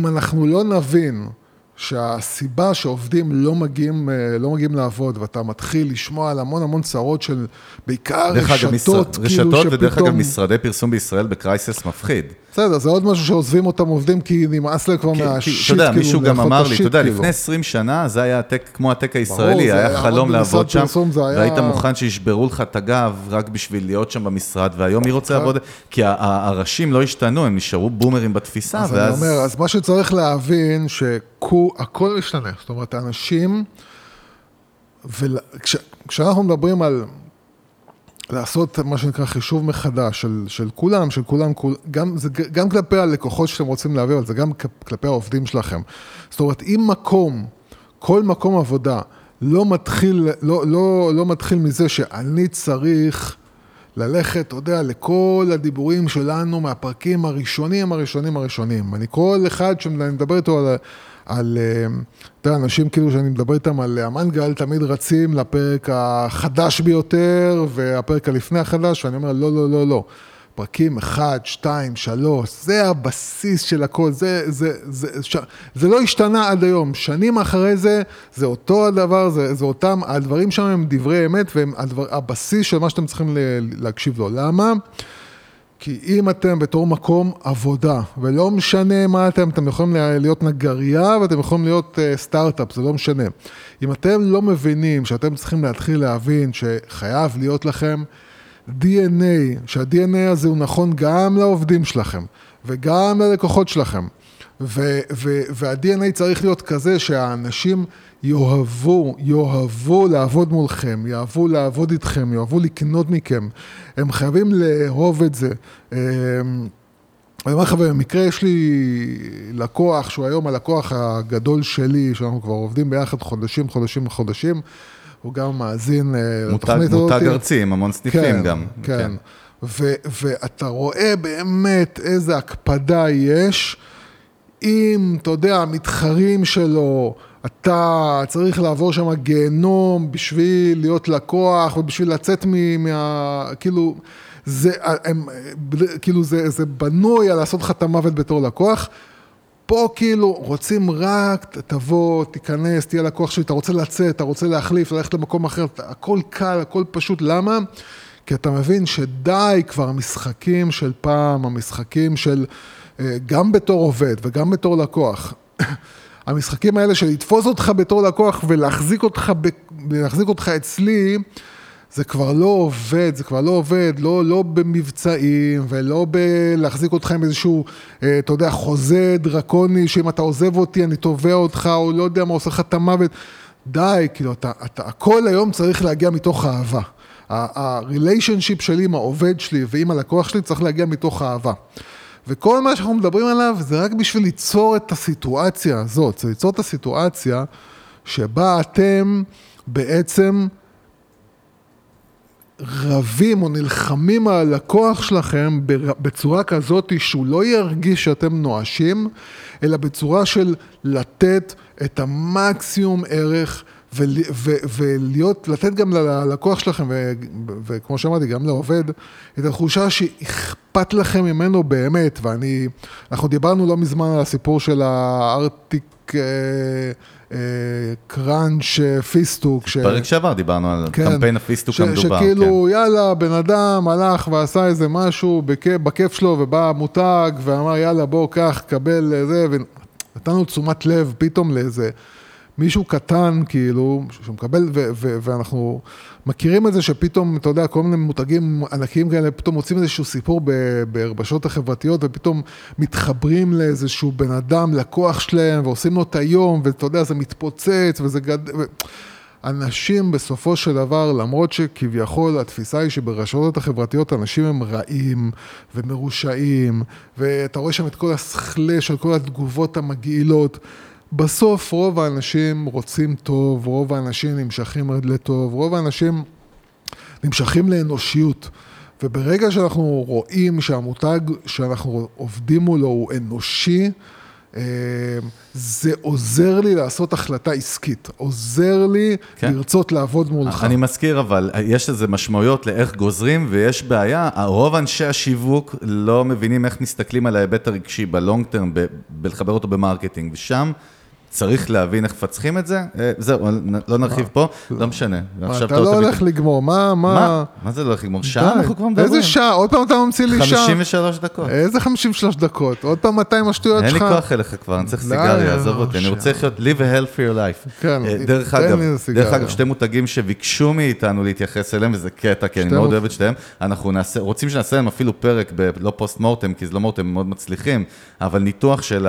S6: אנחנו לא נבין שהסיבה שעובדים לא מגיעים, אה, לא מגיעים לעבוד, ואתה מתחיל לשמוע על המון המון צרות של בעיקר רשתות, כאילו
S5: רשתות ודרך אגב
S6: שפתאום...
S5: משרדי פרסום בישראל בקרייסס מפחיד.
S6: בסדר, זה עוד משהו שעוזבים אותם עובדים כי נמאס להם כבר מהשיט,
S5: אתה יודע,
S6: כאילו,
S5: מישהו גם
S6: לאכול את
S5: אמר לי, אתה יודע,
S6: כאילו.
S5: לפני 20 שנה זה היה הטק, כמו הטק הישראלי, היה חלום
S6: לעבוד
S5: שם, והיית מוכן שישברו לך את הגב רק בשביל להיות שם במשרד, והיום מי רוצה לעבוד? כי הראשים לא השתנו, הם נשארו בומרים בתפיסה,
S6: אז אני
S5: ואז...
S6: אומר, אז מה שצריך להבין, שהכל משתנה. זאת אומרת, האנשים, וכשאנחנו מדברים על, לעשות מה שנקרא חישוב מחדש של, של כולם, של כולם, כול, גם, זה גם כלפי הלקוחות שאתם רוצים להביא, אבל זה גם כלפי העובדים שלכם. זאת אומרת, אם מקום, כל מקום עבודה, לא מתחיל, לא, לא, לא מתחיל מזה שאני צריך ללכת, אתה יודע, לכל הדיבורים שלנו מהפרקים הראשונים, הראשונים, הראשונים. אני כל אחד שאני מדבר איתו על, על אה, אתה יודע, אנשים כאילו שאני מדבר איתם על המנגל, תמיד רצים לפרק החדש ביותר, והפרק הלפני החדש, ואני אומר, לא, לא, לא, לא. פרקים 1, 2, 3, זה הבסיס של הכל, זה, זה, זה, ש... זה לא השתנה עד היום, שנים אחרי זה, זה אותו הדבר, זה, זה אותם, הדברים שם הם דברי אמת, והם הדבר, הבסיס של מה שאתם צריכים להקשיב לו. למה? כי אם אתם בתור מקום עבודה, ולא משנה מה אתם, אתם יכולים להיות נגרייה ואתם יכולים להיות uh, סטארט-אפ, זה לא משנה. אם אתם לא מבינים שאתם צריכים להתחיל להבין שחייב להיות לכם DNA, שה-DNA הזה הוא נכון גם לעובדים שלכם וגם ללקוחות שלכם. ו- ו- וה-DNA צריך להיות כזה שהאנשים יאהבו, יאהבו לעבוד מולכם, יאהבו לעבוד איתכם, יאהבו לקנות מכם. הם חייבים לאהוב את זה. אמ, אני אומר לך, במקרה יש לי לקוח, שהוא היום הלקוח הגדול שלי, שאנחנו כבר עובדים ביחד חודשים, חודשים וחודשים. הוא גם מאזין אה, לתוכנית הזאת.
S5: מותג ארצי עם המון סניפים
S6: כן,
S5: גם.
S6: כן, ו- ואתה רואה באמת איזה הקפדה יש. אם, אתה יודע, המתחרים שלו, אתה צריך לעבור שם גיהנום בשביל להיות לקוח ובשביל לצאת מ- מה... כאילו, זה, הם, כאילו זה, זה בנוי על לעשות לך את המוות בתור לקוח. פה כאילו רוצים רק, תבוא, תיכנס, תהיה לקוח שלי, אתה רוצה לצאת, אתה רוצה להחליף, ללכת למקום אחר, הכל קל, הכל פשוט, למה? כי אתה מבין שדי כבר המשחקים של פעם, המשחקים של גם בתור עובד וגם בתור לקוח. המשחקים האלה של לתפוס אותך בתור לקוח ולהחזיק אותך, ב, להחזיק אותך אצלי, זה כבר לא עובד, זה כבר לא עובד, לא, לא במבצעים ולא בלהחזיק אותך עם איזשהו, אה, אתה יודע, חוזה דרקוני, שאם אתה עוזב אותי אני תובע אותך, או לא יודע מה עושה לך את המוות. די, כאילו, אתה, אתה, הכל היום צריך להגיע מתוך אהבה. הריליישנשיפ שלי עם העובד שלי ועם הלקוח שלי צריך להגיע מתוך אהבה. וכל מה שאנחנו מדברים עליו זה רק בשביל ליצור את הסיטואציה הזאת, זה ליצור את הסיטואציה שבה אתם בעצם רבים או נלחמים על הלקוח שלכם בצורה כזאת שהוא לא ירגיש שאתם נואשים, אלא בצורה של לתת את המקסימום ערך ולהיות, לתת גם ללקוח שלכם, וכמו שאמרתי, גם לעובד, את התחושה שאכפת לכם ממנו באמת, ואני, אנחנו דיברנו לא מזמן על הסיפור של הארטיק... קראנץ' פיסטוק. ש...
S5: פרק שעבר דיברנו על כן, קמפיין הפיסטוק. המדובר.
S6: שכאילו, כן. יאללה, בן אדם הלך ועשה איזה משהו בכיף, בכיף שלו, ובא מותג, ואמר, יאללה, בוא, קח, קבל זה, ונתנו תשומת לב פתאום לאיזה... מישהו קטן, כאילו, שמקבל, ואנחנו מכירים את זה שפתאום, אתה יודע, כל מיני מותגים ענקיים כאלה, פתאום מוצאים איזשהו סיפור ברבשות החברתיות, ופתאום מתחברים לאיזשהו בן אדם, לקוח שלהם, ועושים לו את היום, ואתה יודע, זה מתפוצץ, וזה גד... ו... אנשים בסופו של דבר, למרות שכביכול התפיסה היא שברשתות החברתיות אנשים הם רעים ומרושעים, ואתה רואה שם את כל הסכלה של כל התגובות המגעילות, בסוף רוב האנשים רוצים טוב, רוב האנשים נמשכים לטוב, רוב האנשים נמשכים לאנושיות. וברגע שאנחנו רואים שהמותג שאנחנו עובדים מולו הוא אנושי, אה, זה עוזר לי לעשות החלטה עסקית, עוזר לי כן. לרצות לעבוד מולך.
S5: אני מזכיר אבל, יש לזה משמעויות לאיך גוזרים ויש בעיה, רוב אנשי השיווק לא מבינים איך מסתכלים על ההיבט הרגשי ב long term, בלחבר אותו ב marketing, ושם... צריך להבין איך מפצחים את זה, אה, זהו, לא נרחיב פה, לא משנה.
S6: אתה לא הולך לגמור, מה, מה...
S5: מה זה לא הולך לגמור? שעה אנחנו כבר מדברים.
S6: איזה שעה? עוד פעם אתה ממציא לי שעה.
S5: 53 דקות.
S6: איזה 53 דקות? עוד פעם 200 השטויות שלך.
S5: אין לי כוח אליך כבר, אני צריך סיגריה, עזוב אותי, אני רוצה לחיות live a healthier life.
S6: כן,
S5: אה, דרך אגב, דרך אגב, שתי מותגים שביקשו מאיתנו להתייחס אליהם, וזה קטע, כי אני מאוד אוהב את שתיהם, אנחנו רוצים שנעשה להם אפילו פרק, לא פוסט מורטם, כי זה לא מורטם, הם מאוד מצליחים, אבל ניתוח של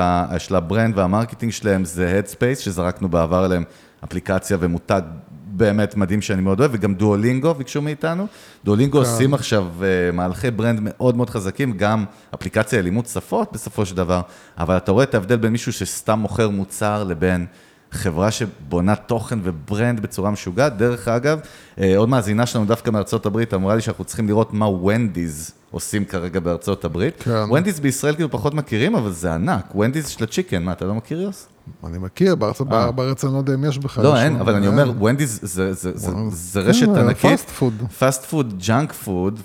S5: ה brand וה marketing שלהם זה Headspace, שזרקנו בעבר עליהם אפליקציה ומותג באמת מדהים שאני מאוד אוהב, וגם דואלינגו ביקשו מאיתנו. דואלינגו
S6: כן.
S5: עושים עכשיו אה, מהלכי brand מאוד מאוד חזקים, גם אפליקציה ללימוד שפות בסופו של דבר, אבל אתה רואה את ההבדל בין מישהו שסתם מוכר מוצר לבין... חברה שבונה תוכן ו brand בצורה משוגעת. דרך אגב, אה, עוד מאזינה שלנו דווקא מארצות הברית אמרה לי שאנחנו צריכים לראות מה Wendy's עושים כרגע בארצות הברית.
S6: כן.
S5: Wendy's בישראל כאילו פחות מכירים, אבל זה ענק. Wendy's של ה chicken, מה, אתה לא מכיר יוס?
S6: אני מכיר, בארץ,
S5: אה.
S6: בארץ אני לא יודע אם יש בכלל.
S5: לא. אין, אבל אני
S6: אין.
S5: אומר, Wendy's זה- זה- זה-. זה רשת ענקית.
S6: fast food.
S5: fast food, junk food,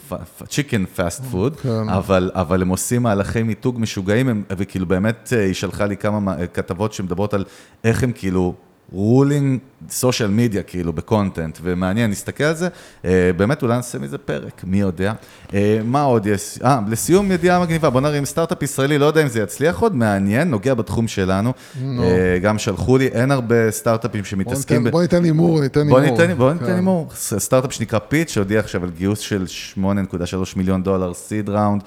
S5: chicken fast
S6: food.
S5: אבל אבל הם עושים מהלכי מיתוג משוגעים, הם- וכאילו באמת אה, היא שלחה לי כמה מה- כתבות שמדברות על איך הם כאילו... ruling social media, כאילו, ב content, ומעניין, נסתכל על זה. אה, באמת, אולי נעשה מזה פרק, מי יודע. אה, מה עוד יש? אה, לסיום ידיעה מגניבה, בוא נראה אם סטארט-אפ ישראלי, לא יודע אם זה יצליח עוד, מעניין, נוגע בתחום שלנו. אה, גם שלחו לי, אין הרבה סטארט-אפים שמתעסקים.
S6: בוא ניתן הימור, ניתן הימור.
S5: בוא ניתן
S6: כן.
S5: הימור. סטארט-אפ שנקרא פיץ', שהודיע עכשיו על גיוס של 8.3 מיליון דולר סיד ראונד,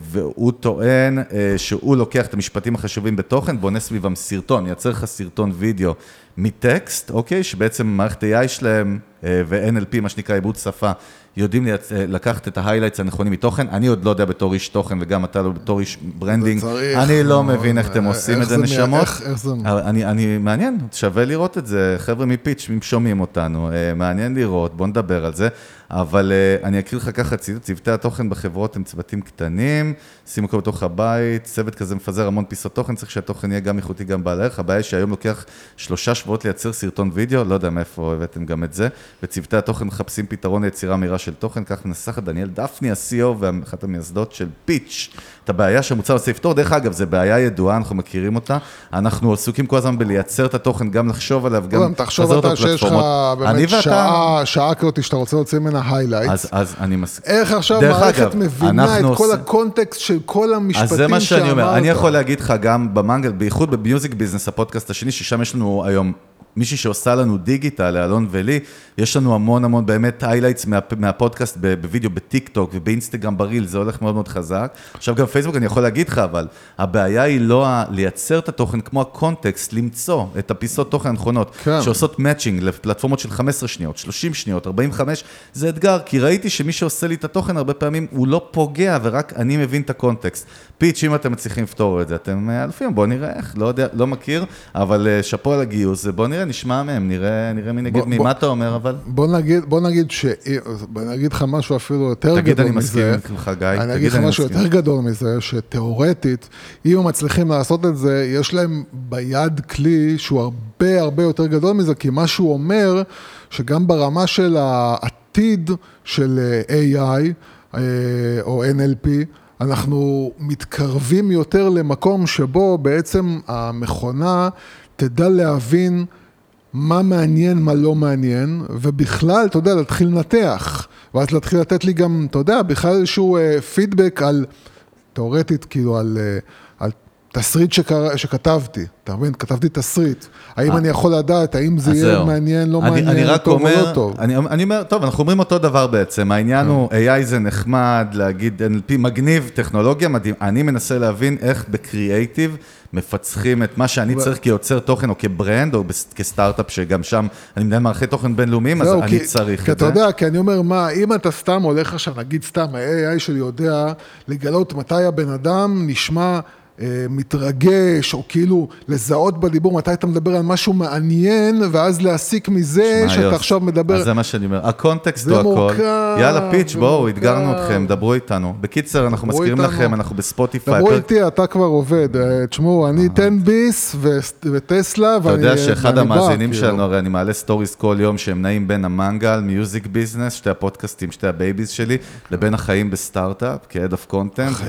S5: והוא טוען אה, שהוא לוקח את המשפטים החשובים בתוכן, בונה סביבם סרטון, מייצר לך סרטון וידאו מטקסט, אוקיי? שבעצם מערכת AI שלהם אה, ו-NLP, מה שנקרא עיבוד שפה, יודעים לייצ- אה, לקחת את ה highlights הנכונים מתוכן. אני עוד לא יודע בתור איש תוכן, וגם אתה לא בתור איש branding.
S6: צריך,
S5: אני לא. מבין איך אתם
S6: אה,
S5: עושים
S6: איך
S5: את זה,
S6: זה
S5: נשמות.
S6: איך- איך זה-
S5: אני, אני, מעניין, שווה לראות את זה, חבר'ה מפיץ', אם שומעים אותנו, מעניין לראות, בוא נדבר על זה, אבל אני אקריא לך ככה צוותי התוכן בחברות הם צוותים קטנים, שימו הכל בתוך הבית, צוות כזה מפזר המון פיסות תוכן, צריך שהתוכן יהיה גם איכותי, גם בעל ערך, הבעיה שהיום לוקח שלושה שבועות לייצר סרטון וידאו, לא יודע מאיפה הבאתם גם את זה, וצוותי התוכן מחפשים פתרון ליצירה מהירה של תוכן, כך מנסחת דניאל דפני, ה-CEO ואחת המייסדות של פיץ', את הבעיה שהמוצר רוצה לפתור, דרך אגב, זו בעיה ידועה, אנחנו מכירים אותה, אנחנו עסוקים כל הזמן בלייצר את התוכן, גם לחשוב עליו, גם
S6: גם תחשוב
S5: לפזר אותו
S6: אתה שיש לך באמת שעה, שעה כזאת שאתה רוצה להוציא ממנה highlights.
S5: אז, אז אני מסכים.
S6: איך עכשיו מערכת
S5: אגב,
S6: מבינה את כל
S5: ה
S6: context של כל המשפטים
S5: אז
S6: שאמרת?
S5: זה מה שאני אומר, אני יכול להגיד לך גם במנגל, בייחוד ב Music Business, הפודקאסט השני, ששם יש לנו היום מישהי שעושה לנו דיגיטל, לאלון ולי, יש לנו המון המון באמת highlights מה, מהפודקאסט בווידאו, בטיק טוק ובאינסטגרם ב reel, זה הולך מאוד מאוד חזק. עכשיו גם פייסבוק אני יכול להגיד לך, אבל הבעיה היא לא ה- לייצר את התוכן כמו ה context, למצוא את הפיסות תוכן הנכונות,
S6: כן.
S5: שעושות matching לפלטפורמות של 15 שניות, 30 שניות, 45, זה אתגר, כי ראיתי שמי שעושה לי את התוכן הרבה פעמים הוא לא פוגע ורק אני מבין את ה context. פיץ', אם אתם מצליחים לפתור את זה, אתם אה, אלופים, בואו נראה איך, לא יודע, לא מכיר, אבל אה, שאפו על הגיוס, בואו נראה, נשמע מהם, נראה, נראה מי נגד
S6: בוא-
S5: מי, מה אתה אומר אבל?
S6: בוא נגיד, בוא נגיד ש... בוא נגיד לך משהו אפילו יותר
S5: תגיד,
S6: גדול
S5: אני מסכים
S6: מזה.
S5: איתך, גיא,
S6: אני
S5: תגיד,
S6: אגיד לך
S5: אני
S6: משהו
S5: מסכים.
S6: יותר גדול מזה, שתיאורטית, אם הם מצליחים לעשות את זה, יש להם ביד כלי שהוא הרבה הרבה יותר גדול מזה, כי מה שהוא אומר, שגם ברמה של העתיד של אה, AI אה, או NLP, אנחנו מתקרבים יותר למקום שבו בעצם המכונה תדע להבין מה מעניין, מה לא מעניין, ובכלל, אתה יודע, להתחיל לנתח, ואז להתחיל לתת לי גם, אתה יודע, בכלל איזשהו אה, פידבק על, תאורטית, כאילו, על, אה, תסריט שקר... שכתבתי, אתה מבין? כתבתי תסריט. האם אני יכול לדעת, האם זה יהיה
S5: זהו.
S6: מעניין, לא
S5: אני,
S6: מעניין,
S5: אני רק
S6: טוב
S5: אומר,
S6: או לא טוב?
S5: אני, אני אומר, טוב, אנחנו אומרים אותו דבר בעצם, העניין הוא, AI זה נחמד, להגיד NLP מגניב, טכנולוגיה מדהים, אני מנסה להבין איך בקריאייטיב מפצחים את מה שאני צריך כיוצר תוכן או כברנד או כסטארט-אפ, שגם שם אני מנהל מערכי תוכן בינלאומיים, אז
S6: זהו,
S5: אני
S6: כי-
S5: צריך
S6: כי
S5: את
S6: אתה
S5: זה.
S6: יודע, כי אני אומר, מה, אם אתה סתם הולך עכשיו, נגיד סתם, ה-AI שלי יודע לגלות מתי הבן אדם נשמע אה, מתרגש, או כאילו לזהות בדיבור מתי אתה מדבר על משהו מעניין, ואז להסיק מזה שאתה
S5: יוס?
S6: עכשיו מדבר...
S5: אז זה מה שאני אומר, ה
S6: context
S5: הוא הכל.
S6: מורכב,
S5: יאללה, פיץ', בואו. אתגרנו אתכם, דברו איתנו. בקיצר, אנחנו מזכירים
S6: איתנו.
S5: לכם, אנחנו בספוטיפיי.
S6: דברו
S5: פרק-
S6: איתי, אתה כבר עובד. אה, תשמעו, אני 10 ביס ו- וטסלה,
S5: אתה
S6: ואני
S5: יודע שאחד המאזינים
S6: כאילו.
S5: שלנו, הרי אני מעלה stories כל יום שהם נעים בין המנגל, Music Business, שתי הפודקאסטים, שתי ה babies שלי, לבין החיים בסטארט-אפ, כ-Head of Content.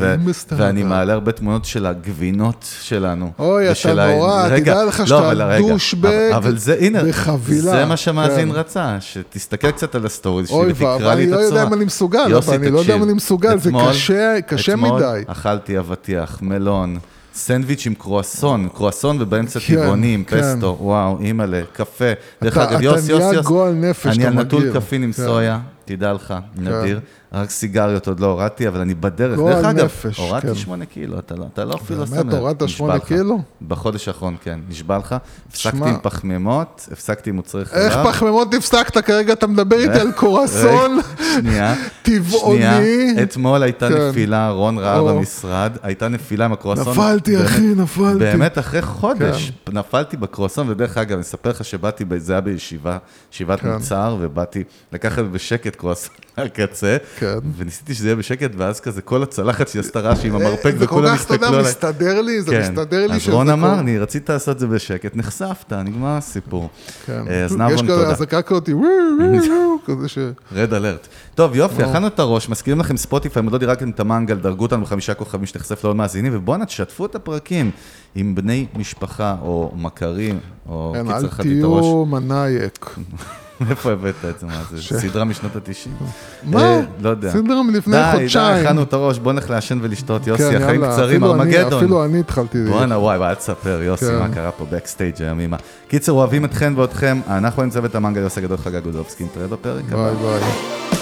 S5: ואני מעלה הרבה תמונות של הגבינות שלנו.
S6: אוי, אתה נורא, תדע לך
S5: לא,
S6: שאתה
S5: אבל
S6: douchebag
S5: אבל- אבל
S6: בחבילה,
S5: זה מה שהמאזין
S6: כן.
S5: רצה, שתסתכל קצת על ה stories שלי
S6: אוי
S5: ותקרא לי
S6: אני
S5: את
S6: לא
S5: הצורה.
S6: יודע אם אני מסוגל, אבל אני לא יודע אם אני מסוגל, זה
S5: אתמול-
S6: קשה- קשה
S5: אתמול
S6: מדי.
S5: אכלתי אבטיח, מלון. סנדוויץ' עם קרואסון, קרואסון ובאמצע
S6: כן,
S5: טבעונים,
S6: כן.
S5: פסטו, וואו, אימא'לה, קפה. דרך
S6: אתה-
S5: אגב,
S6: אתה
S5: יוס, יוס,
S6: נהיה
S5: יוס,
S6: גועל נפש,
S5: אני
S6: אתה
S5: על נטול. קפין עם
S6: כן.
S5: סויה, תדע לך, נדיר. רק סיגריות עוד לא הורדתי, אבל אני בדרך.
S6: גועל
S5: דרך אגב,
S6: נפש,
S5: הורדתי
S6: כן.
S5: שמונה קילו, אתה לא, אתה לא אפילו
S6: באמת?
S5: שם לב.
S6: הורדת
S5: נשבע
S6: שמונה. קילו?
S5: בחודש האחרון, כן, נשבע לך. הפסקתי. עם פחמימות, הפסקתי עם מוצרי חלב.
S6: איך פחמימות הפסקת? כרגע אתה מדבר איתי על קורסון
S5: שנייה,
S6: טבעוני.
S5: שנייה. אתמול הייתה
S6: כן.
S5: נפילה, רון ראה
S6: או.
S5: במשרד, הייתה נפילה עם הקרואסון.
S6: נפלתי,
S5: באמת-
S6: אחי, נפלתי.
S5: באמת, אחרי חודש,
S6: כן.
S5: נפלתי בקרואסון, ודרך אגב, אני אספר לך שבאתי, זה היה בישיבה, ישיבת
S6: כן.
S5: מוצר, ובאתי לקחת בשקט קרואסון מהקצה,
S6: כן.
S5: וניסיתי שזה יהיה בשקט, ואז כזה כל הצלחת שלי עשתה רעש עם המרפק,
S6: אה, זה כל
S5: וכולם
S6: כך, אתה יודע,
S5: הסתכלו עליי.
S6: מסתדר לי, זה
S5: כן.
S6: מסתדר לי
S5: אז רון אמר, אני רצית לעשות את זה בשקט, נחשפת, נגמר הסיפור.
S6: כן.
S5: אה, אז
S6: יש
S5: נאבון,
S6: כזה
S5: תודה.
S6: אזעקה כזאת, וואו, כזה ש...
S5: רד אלרט. טוב, יופי, אכלנו את הראש, מזכירים לכם ספוטיפיי, אם עוד לא דירקתם את המנגל, דרגו אותנו בחמישה כוכבים שתחשף לעוד מאזינים, ובואנה, תשתפו את הפרקים עם בני משפחה, או מכרים, או
S6: כן,
S5: קיצר
S6: אל
S5: את הראש.
S6: תהיו מנאייק.
S5: איפה הבאת את זה? מה זה? סדרה משנות ה-90?
S6: מה?
S5: לא יודע.
S6: סדרה מלפני
S5: די, די,
S6: חודשיים.
S5: אכלנו את הראש, בוא נלך לעשן ולשתות, יוסי,
S6: כן,
S5: החיים קצרים, ארמגדון.
S6: אפילו אני התחלתי...
S5: בואנה, וואי, וואי, אל תספר, יוסי,
S6: כן.
S5: מה קרה פה בקסטייג' הימימה. קיצר, אוהבים אתכן ואתכם, אנחנו עם צוות המנגל, יוסי הגדול, חגג גודובסקי, נתראה בפרק הבא.
S6: ביי ביי.